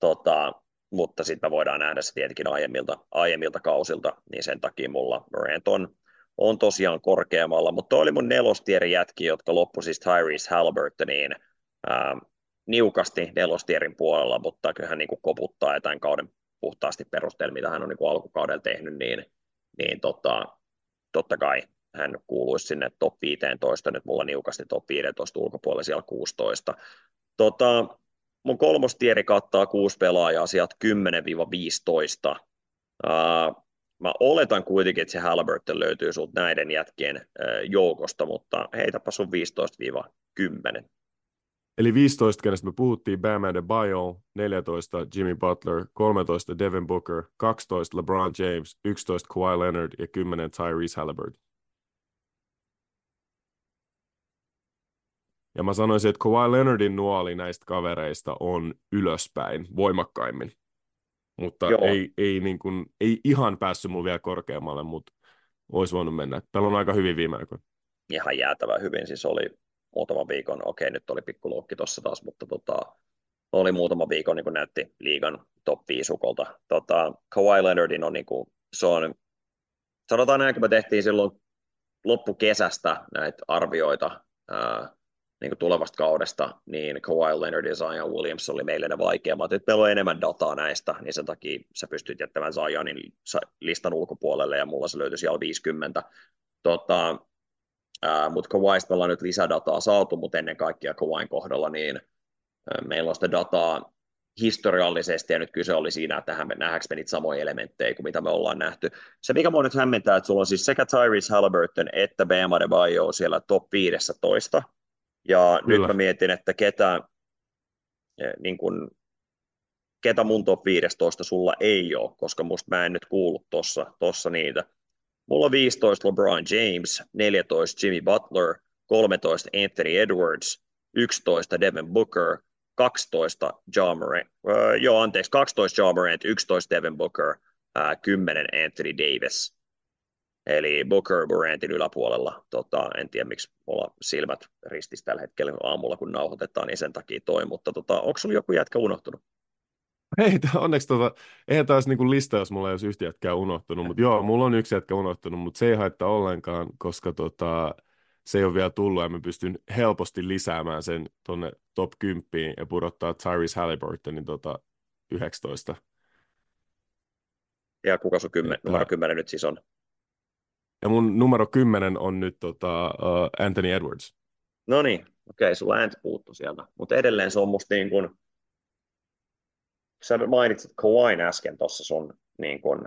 tota, mutta sitten voidaan nähdä se tietenkin aiemmilta, aiemmilta kausilta, niin sen takia mulla Morant on, on tosiaan korkeammalla, mutta oli mun nelostieri jätki, jotka loppu siis Tyrese Halliburtoniin, ää, niukasti nelostierin puolella, mutta kyllähän niin kuin koputtaa tämän kauden puhtaasti perusteella, mitä hän on niin kuin alkukaudella tehnyt, niin, niin tota, totta kai hän kuuluisi sinne top 15, nyt mulla niukasti top 15 ulkopuolella siellä 16. Tota, mun kolmostieri kattaa kuusi pelaajaa sieltä 10-15. Uh, mä oletan kuitenkin, että se Halliburton löytyy sulta näiden jätkien joukosta, mutta heitäpä sun 15-10. Eli 15, kenestä me puhuttiin, Bam Bio, 14 Jimmy Butler, 13 Devin Booker, 12 LeBron James, 11 Kawhi Leonard ja 10 Tyrese Halliburton. Ja mä sanoisin, että Kawhi Leonardin nuoli näistä kavereista on ylöspäin voimakkaimmin. Mutta ei, ei, niin kuin, ei ihan päässyt mun vielä korkeammalle, mutta olisi voinut mennä. Täällä on aika hyvin viime aikoina. Ihan jäätävä hyvin. Siis oli muutama viikon, okei nyt oli pikkuloukki tuossa taas, mutta tota, oli muutama viikon niin näytti liigan top 5 ukolta. Tota, Kawhi Leonardin on, niin kuin, se on, sanotaan näin, kun me tehtiin silloin loppukesästä näitä arvioita ää, niin kuin tulevasta kaudesta, niin Kawhi Leonard ja Zion Williams oli meille ne vaikeammat. Nyt meillä on enemmän dataa näistä, niin sen takia sä pystyt jättämään Zionin listan ulkopuolelle, ja mulla se löytyisi siellä 50. Tota, mutta Kawhiista me ollaan nyt lisädataa saatu, mutta ennen kaikkea Kawhin kohdalla, niin meillä on sitä dataa historiallisesti, ja nyt kyse oli siinä, että nähdäänkö me niitä samoja elementtejä kuin mitä me ollaan nähty. Se, mikä mua nyt hämmentää, että sulla on siis sekä Tyrese Halliburton että Bam Adebayo siellä top 15, ja Kyllä. nyt mä mietin, että ketä, eh, niin kun, ketä mun top 15 sulla ei ole, koska musta mä en nyt kuullut tossa, tossa niitä. Mulla on 15 LeBron James, 14 Jimmy Butler, 13 Anthony Edwards, 11 Devin Booker, 12 John Morant, uh, joo anteeksi, 12 John Morant, 11 Devin Booker, uh, 10 Anthony Davis. Eli Booker Morantin yläpuolella. Tota, en tiedä, miksi olla silmät ristissä tällä hetkellä aamulla, kun nauhoitetaan, niin sen takia toi. Mutta tota, onko sulla joku jätkä unohtunut? Ei, onneksi tota, eihän taas niinku lista, jos mulla ei olisi yhtä jätkää unohtunut, mutta joo, mulla on yksi jätkä unohtunut, mutta se ei haittaa ollenkaan, koska tota, se ei ole vielä tullut ja mä pystyn helposti lisäämään sen tuonne top 10 ja pudottaa Tyrese Halliburtonin tota 19. Ja kuka sun kymmen, numero 10 nyt siis on? Ja mun numero 10 on nyt tota, uh, Anthony Edwards. No niin, okei, sulla ääntä puuttu sieltä. Mutta edelleen se on musta niin kuin, sä mainitsit Kawhin äsken tuossa sun niin kuin,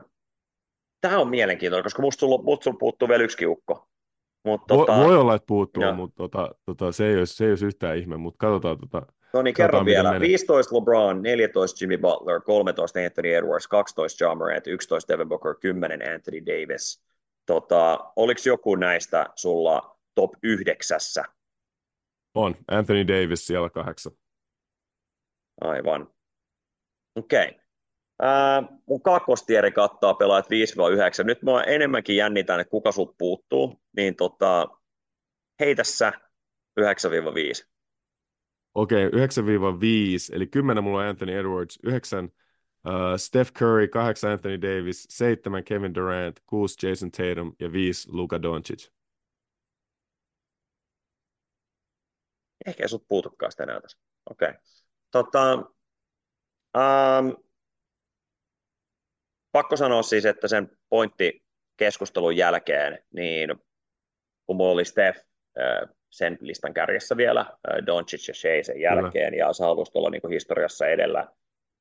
tämä on mielenkiintoinen, koska musta sulla, musta sulla puuttuu vielä yksi kiukko. Mut, tota, voi, voi, olla, että puuttuu, ja. mutta tota, tota, se, ei olisi, se ei olisi yhtään ihme, mutta katsotaan. Tota, no niin, kerro vielä. 15 LeBron, 14 Jimmy Butler, 13 Anthony Edwards, 12 John Morant, 11 Devin Booker, 10 Anthony Davis. Tota, oliko joku näistä sulla top yhdeksässä? On. Anthony Davis siellä kahdeksan. Aivan. Okei. Okay. Uh, mun kakkostieri kattaa pelaajat 5-9. Nyt mä enemmänkin jännitän, että kuka sut puuttuu, niin tota, heitä sä 9-5. Okei, okay, 9-5, eli 10 mulla on Anthony Edwards, 9 Uh, Steph Curry, 8 Anthony Davis, 7 Kevin Durant, 6 Jason Tatum ja 5 Luka Doncic. Ehkä ei sut puutukaan sitä enää tässä. Okei. Okay. Tota, um, pakko sanoa siis, että sen pointti keskustelun jälkeen, niin kun mulla oli Steph sen listan kärjessä vielä, Doncic ja Shea sen jälkeen, Kyllä. ja sä haluaisit olla niin kuin historiassa edellä,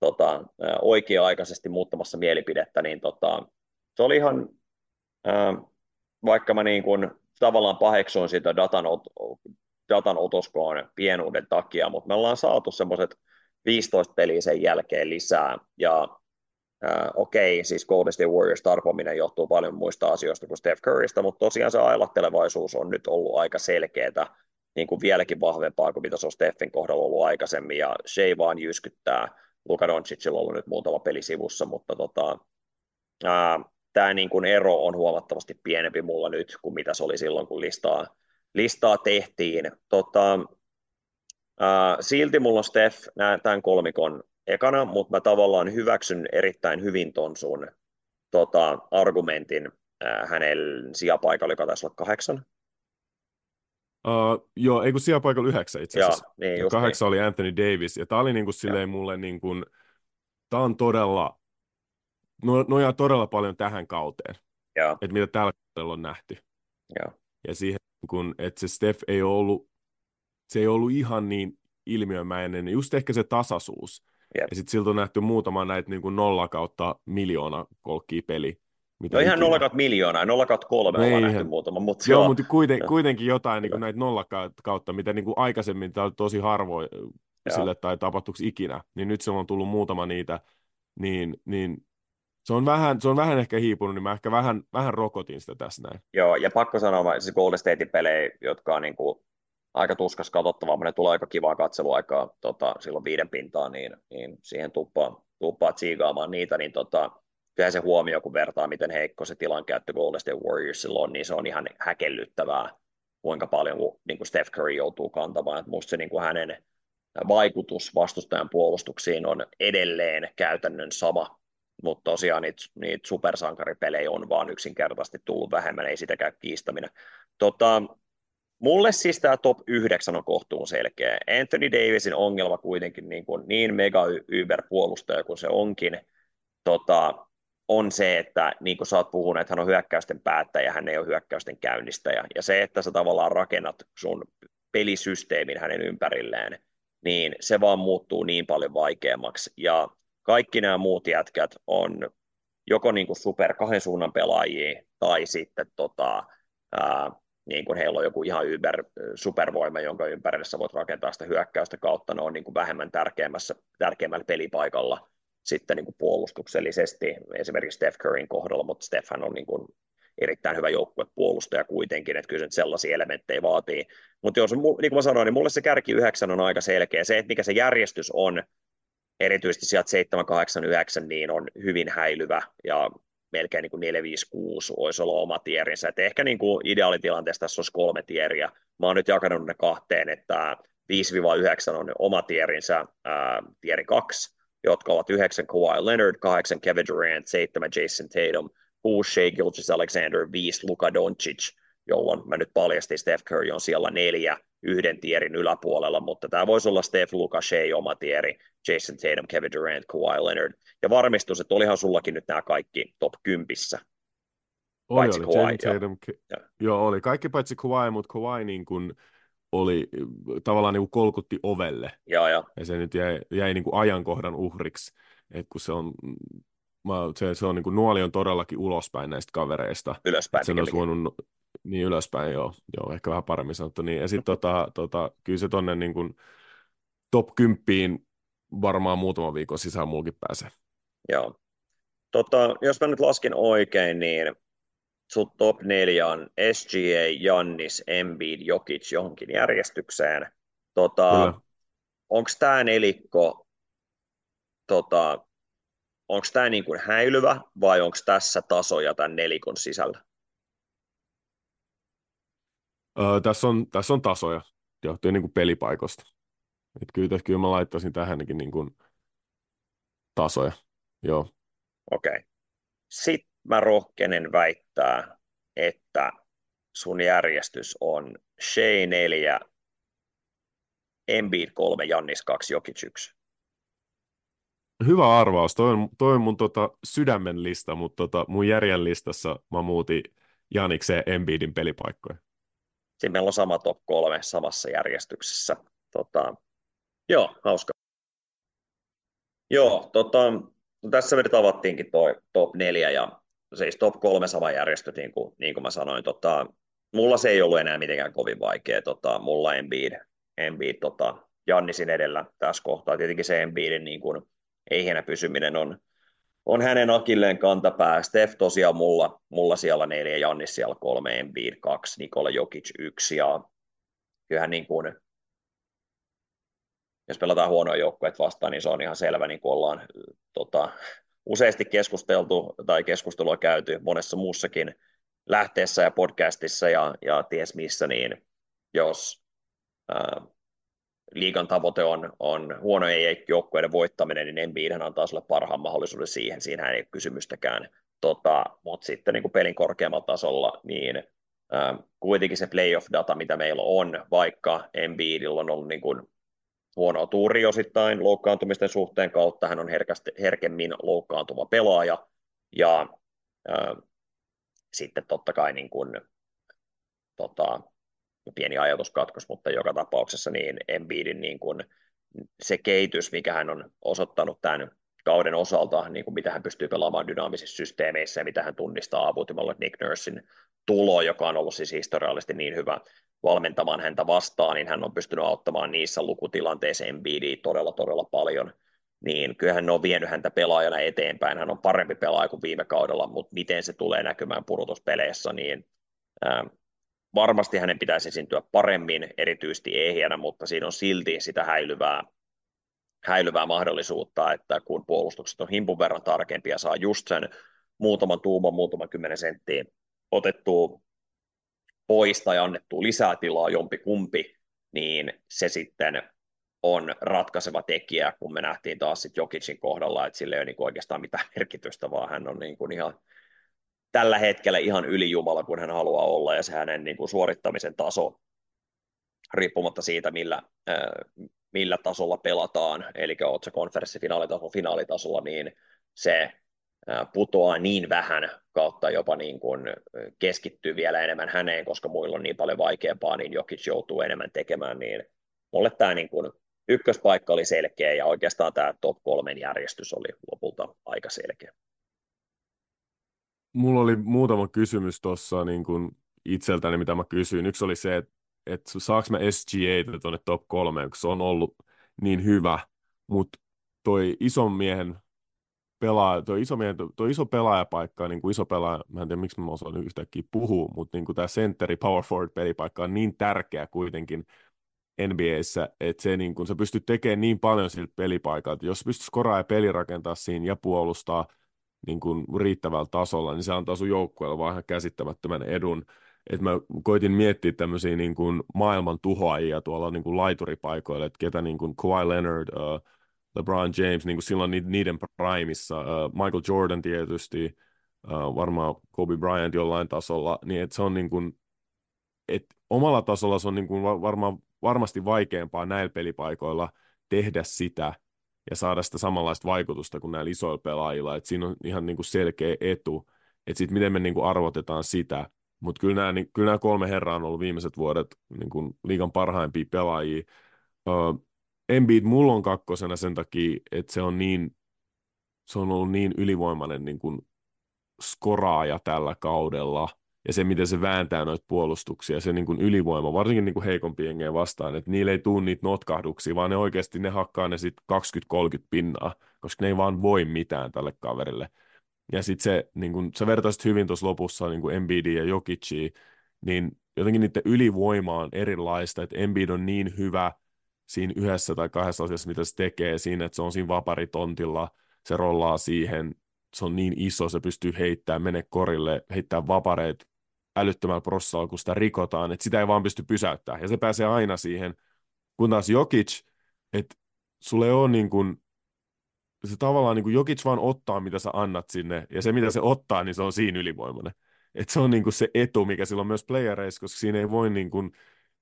tota, oikea-aikaisesti muuttamassa mielipidettä, niin tota, se oli ihan, ää, vaikka mä niin kuin, tavallaan paheksuin sitä datan, datan otoskoon pienuuden takia, mutta me ollaan saatu semmoiset 15 peliä sen jälkeen lisää, ja Äh, okei, siis Golden State Warriors tarpominen johtuu paljon muista asioista kuin Steph Currystä, mutta tosiaan se ailattelevaisuus on nyt ollut aika selkeätä, niin kuin vieläkin vahvempaa kuin mitä se on Stephin kohdalla ollut aikaisemmin, ja Shea vaan jyskyttää. Luka Doncicilla on ollut nyt muutama peli sivussa, mutta tota, tämä niin kuin ero on huomattavasti pienempi mulla nyt kuin mitä se oli silloin, kun listaa, listaa tehtiin. Tota, silti mulla on Steph tämän kolmikon ekana, mutta mä tavallaan hyväksyn erittäin hyvin ton sun tota, argumentin ää, hänen sijapaikalla, joka taisi olla kahdeksan. Uh, joo, ei kun sijapaikalla yhdeksän itse asiassa. Joo, niin, ja kahdeksan niin. oli Anthony Davis, ja tämä oli niin kuin silleen mulle niin kuin, tämä on todella, no, nojaa todella paljon tähän kauteen, että mitä tällä kaudella on nähty. Joo. Ja siihen, kun, että se Steph ei ollut, se ei ollut ihan niin ilmiömäinen, niin just ehkä se tasaisuus. Yep. Ja sitten siltä on nähty muutama näitä niin kuin nolla kautta miljoona kolkkia peli. Mitä no ihan nolla kautta miljoonaa, nolla kautta kolme no ollaan nähty muutama. Mutta joo, joo, mutta kuiten, kuitenkin jotain niin kuin näitä nolla kautta, mitä niin kuin aikaisemmin tämä oli tosi harvoin sille tai tapahtuuko ikinä, niin nyt se on tullut muutama niitä, niin, niin se on, vähän, se on vähän ehkä hiipunut, niin mä ehkä vähän, vähän rokotin sitä tässä näin. Joo, ja pakko sanoa, siis Golden Statein pelejä, jotka on niin kuin aika tuskas katsottavaa, mutta ne tulee aika kivaa katseluaikaa tota, silloin viiden pintaa, niin, niin siihen tuppaa, tuppaa tsiigaamaan niitä, niin tota, kyllä se huomio, kun vertaa, miten heikko se tilankäyttö Golden State Warriorsilla on, niin se on ihan häkellyttävää, kuinka paljon niin kuin Steph Curry joutuu kantamaan. Että musta se niin kuin hänen vaikutus vastustajan puolustuksiin on edelleen käytännön sama, mutta tosiaan niitä, niitä supersankaripelejä on vaan yksinkertaisesti tullut vähemmän, ei sitäkään kiistäminen. Tota, Mulle siis tämä top 9 on kohtuun selkeä. Anthony Davisin ongelma kuitenkin niin, kuin niin mega yber puolustaja kuin se onkin, tota, on se, että niin kuin sä oot puhunut, että hän on hyökkäysten päättäjä, hän ei ole hyökkäysten käynnistäjä. Ja se, että sä tavallaan rakennat sun pelisysteemin hänen ympärilleen, niin se vaan muuttuu niin paljon vaikeammaksi. Ja kaikki nämä muut jätkät on joko niin kuin super kahden suunnan pelaajia tai sitten tota, ää, niin kuin heillä on joku ihan yber, supervoima, jonka ympärille sä voit rakentaa sitä hyökkäystä kautta, ne on niin kuin vähemmän tärkeämmässä, tärkeämmällä pelipaikalla sitten niin kuin puolustuksellisesti, esimerkiksi Steph Curryn kohdalla, mutta Steph on niin kuin erittäin hyvä joukkuepuolustaja kuitenkin, että kyllä se sellaisia elementtejä vaatii. Mutta jos, niin kuin mä sanoin, niin mulle se kärki yhdeksän on aika selkeä. Se, että mikä se järjestys on, erityisesti sieltä 7, 8, 9, niin on hyvin häilyvä ja melkein niin kuin 4-5-6 olisi olla oma tierinsä. Et ehkä niin kuin ideaalitilanteessa tässä olisi kolme tieriä. Mä oon nyt jakanut ne kahteen, että 5-9 on oma tierinsä, ää, tieri 2, jotka ovat 9 Kawhi Leonard, 8 Kevin Durant, 7 Jason Tatum, 6 Shea Gilgis Alexander, 5 Luka Doncic, jolloin mä nyt paljastin Steph Curry on siellä neljä yhden tierin yläpuolella, mutta tämä voisi olla Steph, Luka, Shea, oma tieri, Jason Tatum, Kevin Durant, Kawhi Leonard. Ja varmistus, että olihan sullakin nyt nämä kaikki top 10. Oli, paitsi oli. Kawhi. Tatum, joo. joo, oli. Kaikki paitsi Kawhi, mutta Kawhi niin kuin oli tavallaan niin kuin kolkutti ovelle. Joo, joo. Ja se nyt jäi, jäi niin kuin ajankohdan uhriksi, että kun se on mä, se, se on niin kuin, nuoli on todellakin ulospäin näistä kavereista. Ylöspäin. Sen olisi voinut, niin ylöspäin, joo, joo, ehkä vähän paremmin sanottu. Niin. Ja sitten tota, tota, kyllä se tonne niin kuin, top 10 varmaan muutaman viikon sisään muukin pääsee. Joo. Tota, jos mä nyt laskin oikein, niin sut top 4 on SGA, Jannis, Embiid, Jokic johonkin järjestykseen. Tota, onko tämä nelikko tota, onko tämä niin kuin häilyvä vai onko tässä tasoja tämän nelikon sisällä? Öö, tässä, on, tässä on tasoja johtuen niin kuin pelipaikosta. Et kyllä, kyllä mä laittaisin tähänkin niin kuin tasoja. Joo. Okei. Okay. Sitten mä rohkenen väittää, että sun järjestys on Shea 4, Embiid 3, Jannis 2, Jokic 1. Hyvä arvaus. Toi on, toi on mun tota, sydämen lista, mutta tota, mun järjen listassa mä muutin Janikseen Embiidin pelipaikkoja. Siinä meillä on sama top kolme samassa järjestyksessä. Tota, joo, hauska. Joo, tota, no tässä me tavattiinkin toi top neljä ja siis top kolme sama järjestö, niin kuin, niin kuin mä sanoin. Tota, mulla se ei ollut enää mitenkään kovin vaikea. Tota, mulla Embiid, Embiid tota, Jannisin edellä tässä kohtaa. Tietenkin se Embiidin niin kuin, ei pysyminen on, on hänen akilleen kantapää. Steph tosiaan mulla, mulla siellä neljä, Jannis siellä kolme, Embiid kaksi, Nikola Jokic yksi ja kyllähän niin kuin, jos pelataan huonoja joukkueet vastaan, niin se on ihan selvä, niin kuin ollaan tota, useasti keskusteltu tai keskustelua käyty monessa muussakin lähteessä ja podcastissa ja, ja ties missä, niin jos ää, liigan tavoite on, on huonojen joukkueiden voittaminen, niin Embiidhän antaa sulle parhaan mahdollisuuden siihen, siinä ei ole kysymystäkään. Tota, mutta sitten niin kuin pelin korkeammalla tasolla, niin ää, kuitenkin se playoff-data, mitä meillä on, vaikka Embiidillä on ollut niin kuin huonoa tuuri osittain loukkaantumisten suhteen kautta, hän on herkästi, herkemmin loukkaantuva pelaaja, ja ää, sitten totta kai niin kuin, tota, pieni ajatuskatkos, mutta joka tapauksessa niin Embiidin niin kuin se kehitys, mikä hän on osoittanut tämän kauden osalta, niin kuin mitä hän pystyy pelaamaan dynaamisissa systeemeissä ja mitä hän tunnistaa avutimalla Nick Nursin tulo, joka on ollut siis historiallisesti niin hyvä valmentamaan häntä vastaan, niin hän on pystynyt auttamaan niissä lukutilanteissa Embiidia todella, todella paljon. Niin kyllähän ne on vienyt häntä pelaajana eteenpäin. Hän on parempi pelaaja kuin viime kaudella, mutta miten se tulee näkymään pudotuspeleissä, niin varmasti hänen pitäisi esiintyä paremmin, erityisesti ehjänä, mutta siinä on silti sitä häilyvää, häilyvää mahdollisuutta, että kun puolustukset on himpun verran tarkempia, saa just sen muutaman tuuman, muutaman kymmenen senttiä otettua pois tai annettua lisää tilaa jompi kumpi, niin se sitten on ratkaiseva tekijä, kun me nähtiin taas sitten Jokicin kohdalla, että sillä ei ole niin oikeastaan mitään merkitystä, vaan hän on niin kuin ihan tällä hetkellä ihan ylijumala, kun hän haluaa olla, ja se hänen niin kuin suorittamisen taso, riippumatta siitä, millä, millä tasolla pelataan, eli olet se konferenssifinaalitaso finaalitasolla, niin se putoaa niin vähän kautta jopa niin kuin keskittyy vielä enemmän häneen, koska muilla on niin paljon vaikeampaa, niin Jokic joutuu enemmän tekemään, niin mulle tämä niin kuin ykköspaikka oli selkeä ja oikeastaan tämä top kolmen järjestys oli lopulta aika selkeä mulla oli muutama kysymys tuossa niin itseltäni, mitä mä kysyin. Yksi oli se, että, että saaks mä SGA tuonne top kolmeen, kun se on ollut niin hyvä, mutta toi ison miehen pelaaja, toi iso, miehen, toi iso pelaajapaikka, niin kuin iso pelaaja, mä en tiedä miksi mä osaan yhtäkkiä puhua, mutta niin kuin tämä centeri power forward pelipaikka on niin tärkeä kuitenkin NBAssä, että se, niin kuin, se pystyy tekemään niin paljon siltä pelipaikalta. Jos pystyt skoraa ja peli rakentaa siinä ja puolustaa – niin kuin riittävällä tasolla, niin se antaa sun joukkueelle vaan ihan käsittämättömän edun. Et mä koitin miettiä tämmöisiä niin kuin maailman tuhoajia tuolla niin kuin laituripaikoilla, että ketä niin kuin Kawhi Leonard, uh, LeBron James, niin kuin silloin niiden primissa, uh, Michael Jordan tietysti, uh, varmaan Kobe Bryant jollain tasolla, niin että se on niin kuin, et omalla tasolla se on niin kuin varmaan, varmasti vaikeampaa näillä pelipaikoilla tehdä sitä, ja saada sitä samanlaista vaikutusta kuin näillä isoilla pelaajilla. Et siinä on ihan niin kuin selkeä etu, että sitten miten me niin kuin arvotetaan sitä. Mutta kyllä nämä, niin, kyllä nämä kolme herraa on ollut viimeiset vuodet niin kuin liigan parhaimpia pelaajia. Uh, Embiid mulla on kakkosena sen takia, että se on niin se on ollut niin ylivoimainen niin kuin skoraaja tällä kaudella – ja se, miten se vääntää noita puolustuksia, se niin kuin ylivoima, varsinkin niin kuin heikompi jengejä vastaan, että niillä ei tule niitä notkahduksia, vaan ne oikeasti ne hakkaa ne sitten 20-30 pinnaa, koska ne ei vaan voi mitään tälle kaverille. Ja sitten se, niin kuin, sä vertaisit hyvin tuossa lopussa niin kuin Embiid ja Jokicii, niin jotenkin niiden ylivoima on erilaista, että Embiid on niin hyvä siinä yhdessä tai kahdessa asiassa, mitä se tekee siinä, että se on siinä vaparitontilla, se rollaa siihen, se on niin iso, se pystyy heittämään, mene korille, heittää vapareet älyttömällä prossalla, kun sitä rikotaan, että sitä ei vaan pysty pysäyttämään. Ja se pääsee aina siihen, kun taas Jokic, että sulle ole niin kuin, se tavallaan niin kuin Jokic vaan ottaa, mitä sä annat sinne, ja se, mitä se ottaa, niin se on siinä ylivoimainen. Että se on niin kuin se etu, mikä sillä on myös playereissa, koska siinä ei voi niin kuin,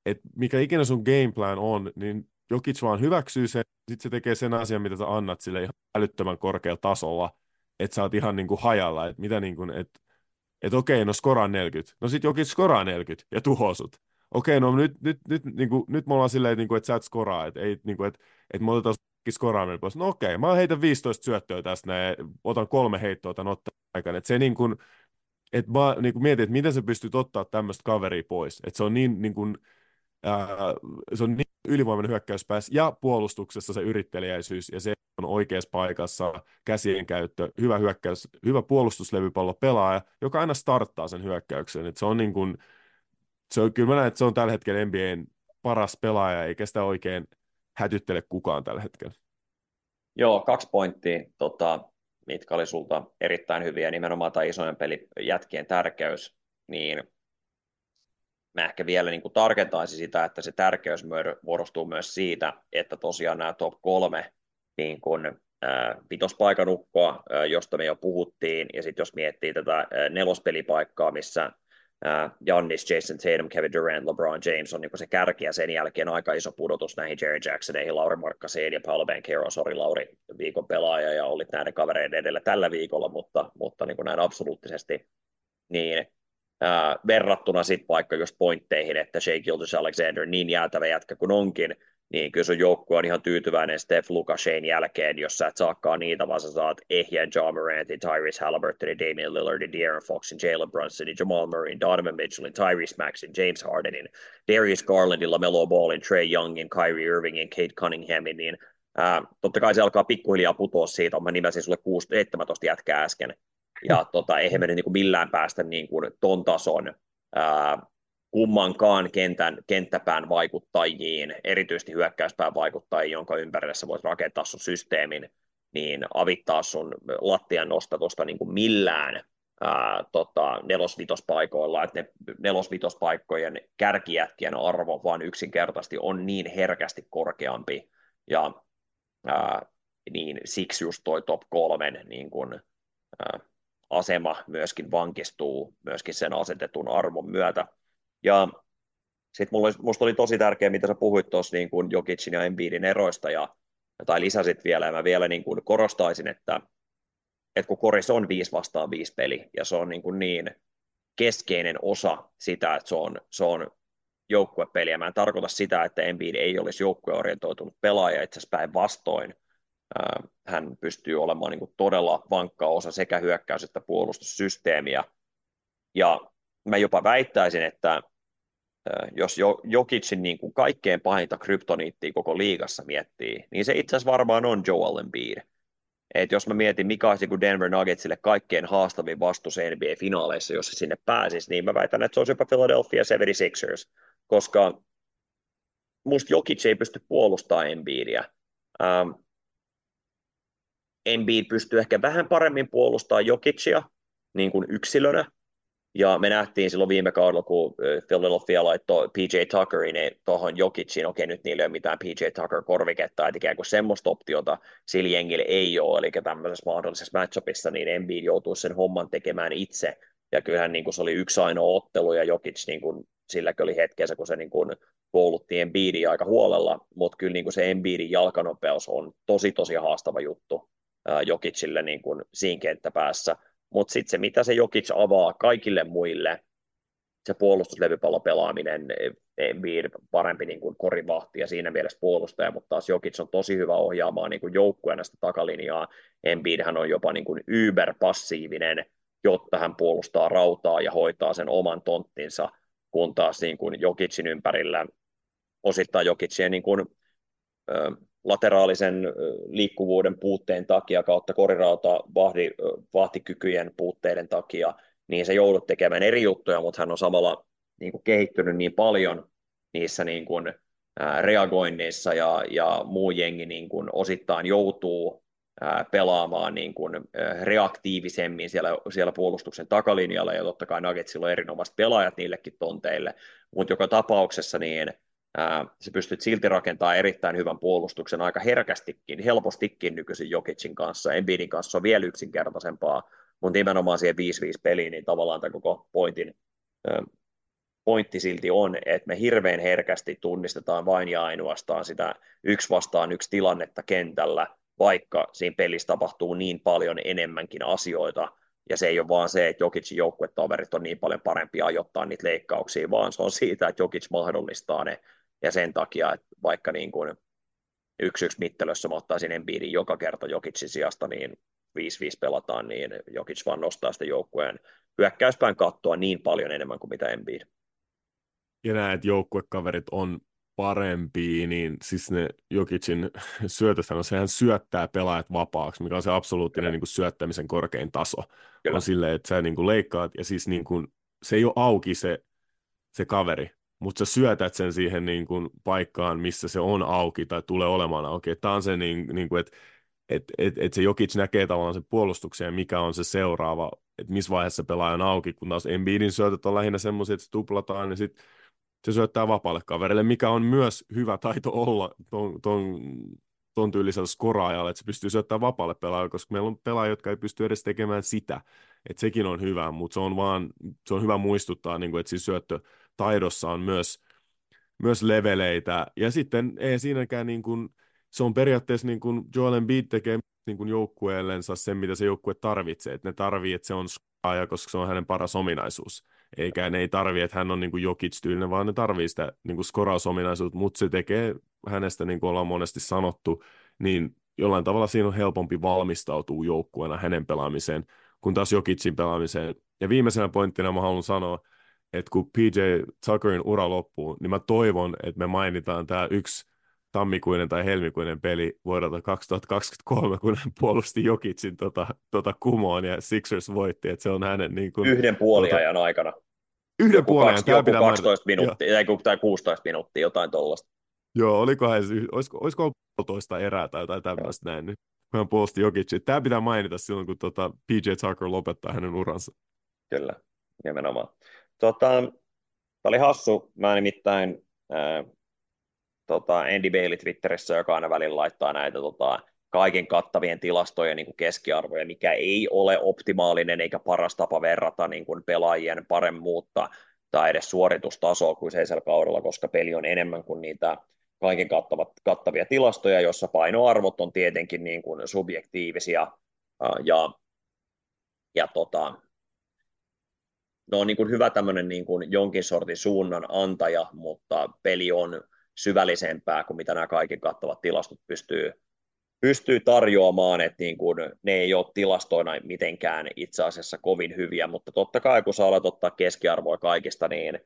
että mikä ikinä sun gameplan on, niin Jokic vaan hyväksyy sen, sitten se tekee sen asian, mitä sä annat sille ihan älyttömän korkealla tasolla, että sä oot ihan niin kuin hajalla, että mitä niin kuin, että että okei, no skoraa 40. No sit jokin skoraa 40 ja tuhosut. Okei, no nyt, nyt, nyt, niin kuin, nyt me ollaan silleen, niin kuin, että sä et skoraa, että, ei, niin kuin, että, että me otetaan skoraaminen pois. No okei, mä heitän 15 syöttöä tästä näin, otan kolme heittoa tämän ottaa aikana. Että se niin kuin, että mä niin kuin mietin, että miten sä pystyt ottaa tämmöistä kaveria pois. Että se on niin, niin kuin, ää, se on niin ylivoimainen hyökkäyspääs ja puolustuksessa se yrittelijäisyys ja se on oikeassa paikassa, käsien käyttö, hyvä hyökkäys, hyvä puolustuslevypallo pelaaja, joka aina starttaa sen hyökkäyksen. Et se on niin kuin, se on, kyllä mä näen, että se on tällä hetkellä NBAn paras pelaaja, eikä sitä oikein hätyttele kukaan tällä hetkellä. Joo, kaksi pointtia, tota, mitkä oli sulta erittäin hyviä, nimenomaan tämä isojen peli jätkien tärkeys, niin mä ehkä vielä niin kuin tarkentaisin sitä, että se tärkeys muodostuu myös siitä, että tosiaan nämä top kolme niin kuin, äh, vitospaikan ukkoa, äh, josta me jo puhuttiin, ja sitten jos miettii tätä äh, nelospelipaikkaa, missä Jannis, Jason Tatum, Kevin Durant, LeBron James on niin se kärki ja sen jälkeen aika iso pudotus näihin Jerry Jacksoneihin, Lauri Markkaseen ja Paolo Banchero, sori Lauri, viikon pelaaja ja olit näiden kavereiden edellä tällä viikolla, mutta, mutta niin kuin näin absoluuttisesti niin ää, verrattuna sitten vaikka just pointteihin, että Shea Gildas Alexander niin jäätävä jätkä kuin onkin, niin kyllä sun joukkue on ihan tyytyväinen Steph Lukashein jälkeen, jos sä et saakaan niitä, vaan sä saat ehjän John Morantin, Tyrese Halliburtonin, Damian Lillardin, De'Aaron Foxin, Jalen Brunsonin, Jamal Murrayin, Donovan Mitchellin, Tyrese Maxin, James Hardenin, Darius Garlandin, LaMelo Ballin, Trey Youngin, Kyrie Irvingin, Kate Cunninghamin, niin ää, totta kai se alkaa pikkuhiljaa putoa siitä, mä nimesin sulle 6, 17 jätkää äsken, ja tota, eihän me nyt niin millään päästä niin kuin ton tason ää, kummankaan kentän, kenttäpään vaikuttajiin, erityisesti hyökkäyspään vaikuttajiin, jonka ympärillä sä voit rakentaa sun systeemin, niin avittaa sun lattian nostatusta niin kuin millään ää, tota, nelosvitospaikoilla, että ne nelosvitospaikkojen kärkijätkien arvo vaan yksinkertaisesti on niin herkästi korkeampi, ja ää, niin siksi just toi top kolmen niin kun, ää, asema myöskin vankistuu myöskin sen asetetun arvon myötä. Ja sitten minusta oli tosi tärkeää, mitä sä puhuit tuossa niin kuin Jokicin ja Embiidin eroista, ja, tai lisäsit vielä, ja mä vielä niin kuin korostaisin, että, että kun koris on 5 vastaan 5 peli, ja se on niin, kuin niin keskeinen osa sitä, että se on, se on joukkuepeliä. Mä en tarkoita sitä, että Embiid ei olisi joukkueorientoitunut pelaaja, itse asiassa päinvastoin. Hän pystyy olemaan niin kuin todella vankka osa sekä hyökkäys- että puolustussysteemiä. Ja mä jopa väittäisin, että jos Jokicin niin kuin kaikkein pahinta kryptoniittia koko liigassa miettii, niin se itse asiassa varmaan on Joel Embiid. Et jos mä mietin, mikä olisi niin Denver Nuggetsille kaikkein haastavin vastus NBA-finaaleissa, jos se sinne pääsisi, niin mä väitän, että se olisi jopa Philadelphia 76ers, koska musta Jokic ei pysty puolustamaan Embiidia. Embiid pystyy ehkä vähän paremmin puolustamaan Jokicia niin kuin yksilönä, ja me nähtiin silloin viime kaudella, kun Philadelphia laittoi PJ Tuckerin tuohon Jokiciin, okei nyt niillä ei ole mitään PJ Tucker-korviketta, että ikään kuin semmoista optiota sillä jengillä ei ole, eli tämmöisessä mahdollisessa matchupissa niin Embiid joutuu sen homman tekemään itse, ja kyllähän niin kuin se oli yksi ainoa ottelu, ja Jokic niin kuin, silläkin oli hetkensä, kun se niin kuin, koulutti Embiidin aika huolella, mutta kyllä niin kuin se Embiidin jalkanopeus on tosi tosi haastava juttu Jokicille niin kuin siinä kenttäpäässä, mutta sitten se, mitä se Jokic avaa kaikille muille, se puolustuslevypallo pelaaminen, Embiid parempi niin kuin korivahti ja siinä mielessä puolustaja, mutta taas Jokic on tosi hyvä ohjaamaan niin joukkueena sitä takalinjaa. hän on jopa niin kuin passiivinen, jotta hän puolustaa rautaa ja hoitaa sen oman tonttinsa, kun taas niin kuin Jokicin ympärillä osittain Jokicien niin kuin, ö, lateraalisen liikkuvuuden puutteen takia kautta korirauta vahdi, vahtikykyjen puutteiden takia, niin se joudut tekemään eri juttuja, mutta hän on samalla niin kuin kehittynyt niin paljon niissä niin kuin, ää, reagoinneissa ja, ja muu jengi niin kuin osittain joutuu ää, pelaamaan niin kuin, ää, reaktiivisemmin siellä, siellä puolustuksen takalinjalla, ja totta kai Nuggetsilla on erinomaiset pelaajat niillekin tonteille, mutta joka tapauksessa niin se pystyt silti rakentamaan erittäin hyvän puolustuksen aika herkästikin, helpostikin nykyisin Jokicin kanssa. Embiidin kanssa on vielä yksinkertaisempaa, mutta nimenomaan siihen 5-5 peliin, niin tavallaan tämä koko pointin, pointti silti on, että me hirveän herkästi tunnistetaan vain ja ainoastaan sitä yksi vastaan yksi tilannetta kentällä, vaikka siinä pelissä tapahtuu niin paljon enemmänkin asioita, ja se ei ole vaan se, että Jokicin joukkuetoverit on niin paljon parempia ajoittaa niitä leikkauksia, vaan se on siitä, että Jokic mahdollistaa ne ja sen takia, että vaikka niin kuin yksi yksi mittelössä mä ottaisin Embiidin joka kerta Jokicin sijasta, niin 5-5 pelataan, niin Jokic vaan nostaa sitä joukkueen hyökkäyspään kattoa niin paljon enemmän kuin mitä Embiid. Ja näet, että joukkuekaverit on parempia, niin siis ne Jokicin syötöt, on sehän syöttää pelaajat vapaaksi, mikä on se absoluuttinen niin kuin syöttämisen korkein taso. Kyllä. On silleen, että sä niin kuin leikkaat ja siis niin kuin, se ei ole auki se, se kaveri, mutta sä syötät sen siihen niin kuin paikkaan, missä se on auki tai tulee olemaan auki. Tämä on se, niin, niin että et, et, et se Jokic näkee tavallaan sen puolustuksen ja mikä on se seuraava, että missä vaiheessa pelaaja on auki, kun taas Embiidin syötöt on lähinnä semmoisia, että se tuplataan, niin sitten se syöttää vapaalle kaverille, mikä on myös hyvä taito olla ton, ton, ton tyylisellä skoraajalla, että se pystyy syöttämään vapaalle pelaajalle, koska meillä on pelaajia, jotka ei pysty edes tekemään sitä, että sekin on hyvä, mutta se on vaan, se on hyvä muistuttaa, niin että siis taidossa on myös, myös leveleitä, ja sitten ei siinäkään niin kuin, se on periaatteessa niin kuin Joel Embiid tekee niin kuin joukkueellensa sen, mitä se joukkue tarvitsee, että ne tarvii, että se on skaaja, koska se on hänen paras ominaisuus. Eikä ne ei tarvi, että hän on niin Jokic-tyylinen, vaan ne tarvii sitä niin kuin skorausominaisuutta, mutta se tekee hänestä, niin kuin ollaan monesti sanottu, niin jollain tavalla siinä on helpompi valmistautua joukkueena hänen pelaamiseen, kun taas Jokicin pelaamiseen. Ja viimeisenä pointtina mä haluan sanoa, että kun PJ Tuckerin ura loppuu, niin mä toivon, että me mainitaan tämä yksi tammikuinen tai helmikuinen peli vuodelta 2023, kun hän puolusti Jokicin tota, tota kumoon ja Sixers voitti, että se on hänen niin kuin, Yhden puoliajan tota, aikana. Yhden puoliajan, tämä pitää 12 minuuttia, tai, tai 16 minuuttia, jotain tuollaista. Joo, olikohan, olisiko, olisiko puolitoista erää tai jotain tämmöistä näin, nyt hän puolusti Jokicin. Tämä pitää mainita silloin, kun tota PJ Tucker lopettaa hänen uransa. Kyllä, nimenomaan. Tota, tämä oli hassu. Mä nimittäin äh, tota, Andy Bailey Twitterissä, joka aina välillä laittaa näitä tota, kaiken kattavien tilastojen niin kuin keskiarvoja, mikä ei ole optimaalinen eikä paras tapa verrata niin kuin pelaajien paremmuutta tai edes suoritustasoa kyseisellä kaudella, koska peli on enemmän kuin niitä kaiken kattavat, kattavia tilastoja, jossa painoarvot on tietenkin niin kuin subjektiivisia ja, ja tota, no on niin kuin hyvä tämmöinen niin kuin jonkin sortin suunnan antaja, mutta peli on syvällisempää kuin mitä nämä kaiken kattavat tilastot pystyy, pystyy tarjoamaan, että niin kuin, ne ei ole tilastoina mitenkään itse asiassa kovin hyviä, mutta totta kai kun sä alat ottaa keskiarvoa kaikista, niin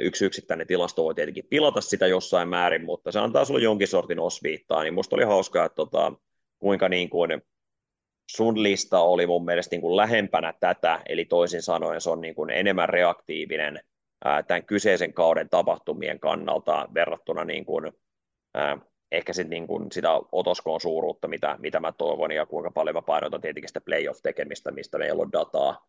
yksi yksittäinen tilasto voi tietenkin pilata sitä jossain määrin, mutta se antaa sulle jonkin sortin osviittaa, niin musta oli hauskaa, että tota, kuinka niin kuin sun lista oli mun mielestä niin kuin lähempänä tätä, eli toisin sanoen se on niin kuin enemmän reaktiivinen tämän kyseisen kauden tapahtumien kannalta verrattuna niin kuin, ää, ehkä sit niin kuin sitä otoskoon suuruutta, mitä, mitä mä toivon ja kuinka paljon mä painotan tietenkin sitä playoff-tekemistä, mistä meillä on dataa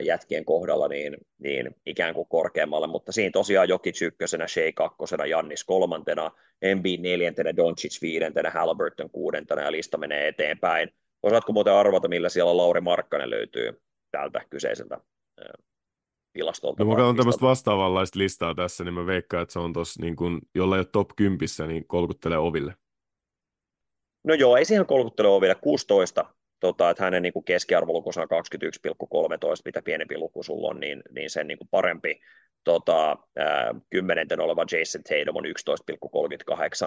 jätkien kohdalla niin, niin ikään kuin korkeammalle, mutta siinä tosiaan Jokic ykkösenä, Shea kakkosena, Jannis kolmantena, MB neljäntenä, Doncic viidentenä, Halliburton kuudentena ja lista menee eteenpäin. Osaatko muuten arvata, millä siellä Lauri Markkanen löytyy täältä kyseiseltä tilastolta. No, mä katson tämmöistä vastaavanlaista listaa tässä, niin mä veikkaan, että se on tuossa, niin kun, jolla ei ole top 10, niin kolkuttelee oville. No joo, ei siihen kolkuttele oville. 16, tota, että hänen niin kuin on 21,13, mitä pienempi luku sulla on, niin, niin sen niin kuin parempi. Tota, ää, kymmenenten oleva Jason Tatum on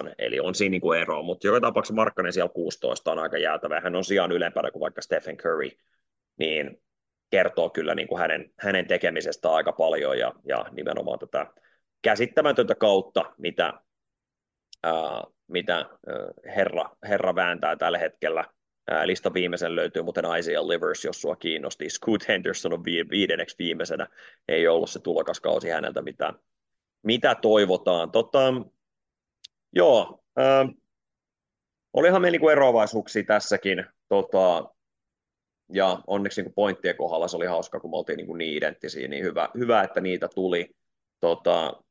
11,38, eli on siinä niin kuin ero, mutta joka tapauksessa Markkanen siellä 16 on aika jäätävä. Hän on sijaan ylempänä kuin vaikka Stephen Curry, niin kertoo kyllä niin kuin hänen, hänen tekemisestä aika paljon ja, ja nimenomaan tätä käsittämätöntä kautta, mitä, ää, mitä herra, herra vääntää tällä hetkellä. Lista viimeisen löytyy muuten Isaiah Livers, jos sua kiinnosti. Scoot Henderson on vi- viidenneksi viimeisenä. Ei ollut se tulokaskausi häneltä, mitä, mitä toivotaan. Tota, joo, ää, olihan meillä niinku eroavaisuuksia tässäkin. Tota, ja onneksi niin pointtien kohdalla se oli hauska, kun me oltiin niin, niin identtisiä, niin hyvä, hyvä, että niitä tuli. Tota,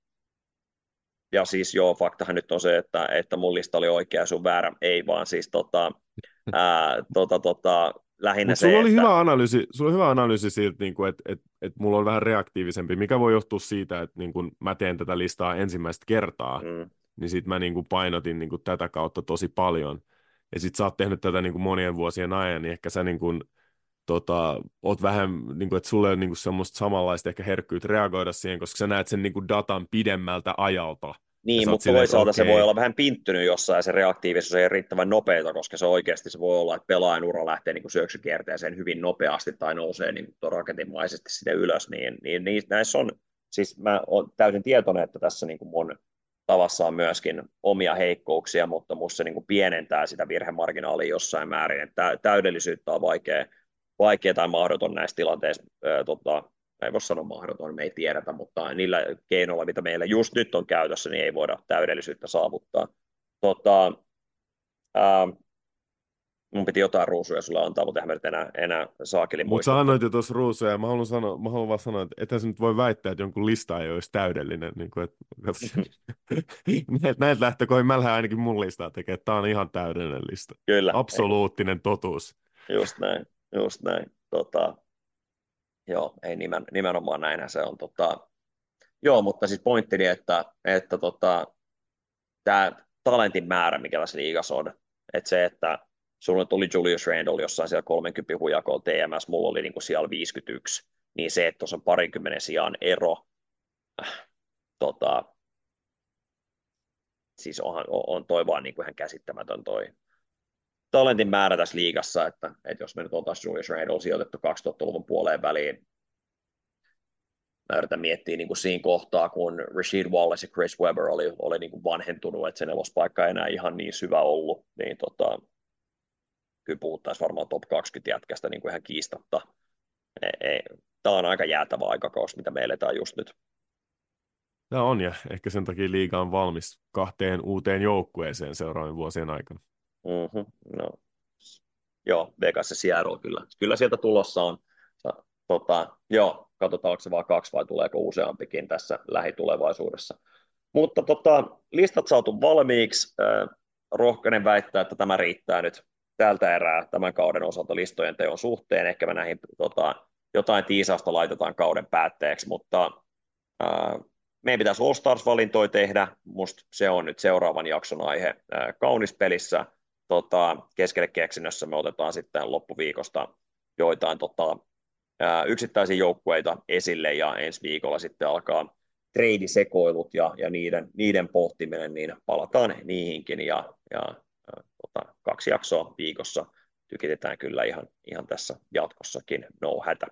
ja siis joo, faktahan nyt on se, että, että mun lista oli oikea sun väärä, ei vaan siis tota, ää, tota, tota, lähinnä Mut se, sulla oli että... hyvä analyysi, sulla oli hyvä analyysi siitä, niin kuin, että, että, että mulla on vähän reaktiivisempi, mikä voi johtua siitä, että niin kuin mä teen tätä listaa ensimmäistä kertaa, mm. niin sitten mä niin kuin painotin niin kuin tätä kautta tosi paljon. Ja sitten sä oot tehnyt tätä niin kuin monien vuosien ajan, niin ehkä sä niin kuin, tota, oot vähän, niin kuin, että sulle on niin kuin semmoista samanlaista ehkä herkkyyttä reagoida siihen, koska sä näet sen niin kuin datan pidemmältä ajalta. Niin, mutta silleen, toisaalta okay. se voi olla vähän pinttynyt jossain, se reaktiivisuus ei riittävän nopeita, koska se oikeasti se voi olla, että pelaajan ura lähtee niin kuin syöksykierteeseen hyvin nopeasti tai nousee niin kuin raketinmaisesti sinne ylös, niin, niin, niin näissä on, siis mä olen täysin tietoinen, että tässä niin kuin mun tavassa on myöskin omia heikkouksia, mutta minusta se niin kuin pienentää sitä virhemarginaalia jossain määrin, että täydellisyyttä on vaikea, vaikea tai mahdoton näissä tilanteissa, ää, tota, ei voi sanoa mahdoton, me ei tiedetä, mutta niillä keinoilla, mitä meillä just nyt on käytössä, niin ei voida täydellisyyttä saavuttaa. Tota, ää, mun piti jotain ruusuja sulle antaa, mutta eihän enää, enää saakeli Mutta sä annoit jo tuossa ruusuja, ja mä haluan, sanoa, mä haluan vaan sanoa, että ethän nyt voi väittää, että jonkun lista ei olisi täydellinen. Niin kuin, että, näitä lähtökoihin mä lähden ainakin mun listaa tekemään, että tämä on ihan täydellinen lista. Kyllä. Absoluuttinen ei. totuus. Just näin, just näin. Tota, joo, ei nimen, nimenomaan näinhän se on. Tota, joo, mutta siis pointtini, että, että tota, tämä talentin määrä, mikä tässä liigassa on, että se, että sulla tuli Julius Randle jossain siellä 30 hujakolla TMS, mulla oli niin kuin siellä 51, niin se, että tuossa on parinkymmenen sijaan ero, äh, tota, siis onhan, on, on toi vaan niin kuin ihan käsittämätön toi talentin määrä tässä liigassa, että, että jos me nyt oltaisiin Julius Randle sijoitettu 2000-luvun puoleen väliin, mä yritän miettiä niin kuin siinä kohtaa, kun Rashid Wallace ja Chris Webber oli, oli niin kuin vanhentunut, että se nelospaikka ei enää ihan niin syvä ollut, niin tota, kyllä puhuttaisiin varmaan top 20 jätkästä niin kuin ihan kiistatta. Ei, ei. Tämä on aika jäätävä aikakausi, mitä me eletään just nyt. Tämä on, ja ehkä sen takia liiga on valmis kahteen uuteen joukkueeseen seuraavien vuosien aikana. Mm-hmm. No. Joo, Vegas ja kyllä. Kyllä sieltä tulossa on. Tota, joo, katsotaan, onko se vaan kaksi vai tuleeko useampikin tässä lähitulevaisuudessa. Mutta tota, listat saatu valmiiksi. rohkeinen väittää, että tämä riittää nyt tältä erää tämän kauden osalta listojen teon suhteen. Ehkä me näihin tota, jotain tiisausta laitetaan kauden päätteeksi, mutta ää, meidän pitäisi All Stars-valintoja tehdä. Musta se on nyt seuraavan jakson aihe ää, kaunispelissä. Tota, keskelle keksinnössä me otetaan sitten loppuviikosta joitain tota, ää, yksittäisiä joukkueita esille ja ensi viikolla sitten alkaa treidisekoilut ja, ja niiden, niiden pohtiminen, niin palataan niihinkin ja, ja tota, kaksi jaksoa viikossa tykitetään kyllä ihan, ihan tässä jatkossakin, no hätä.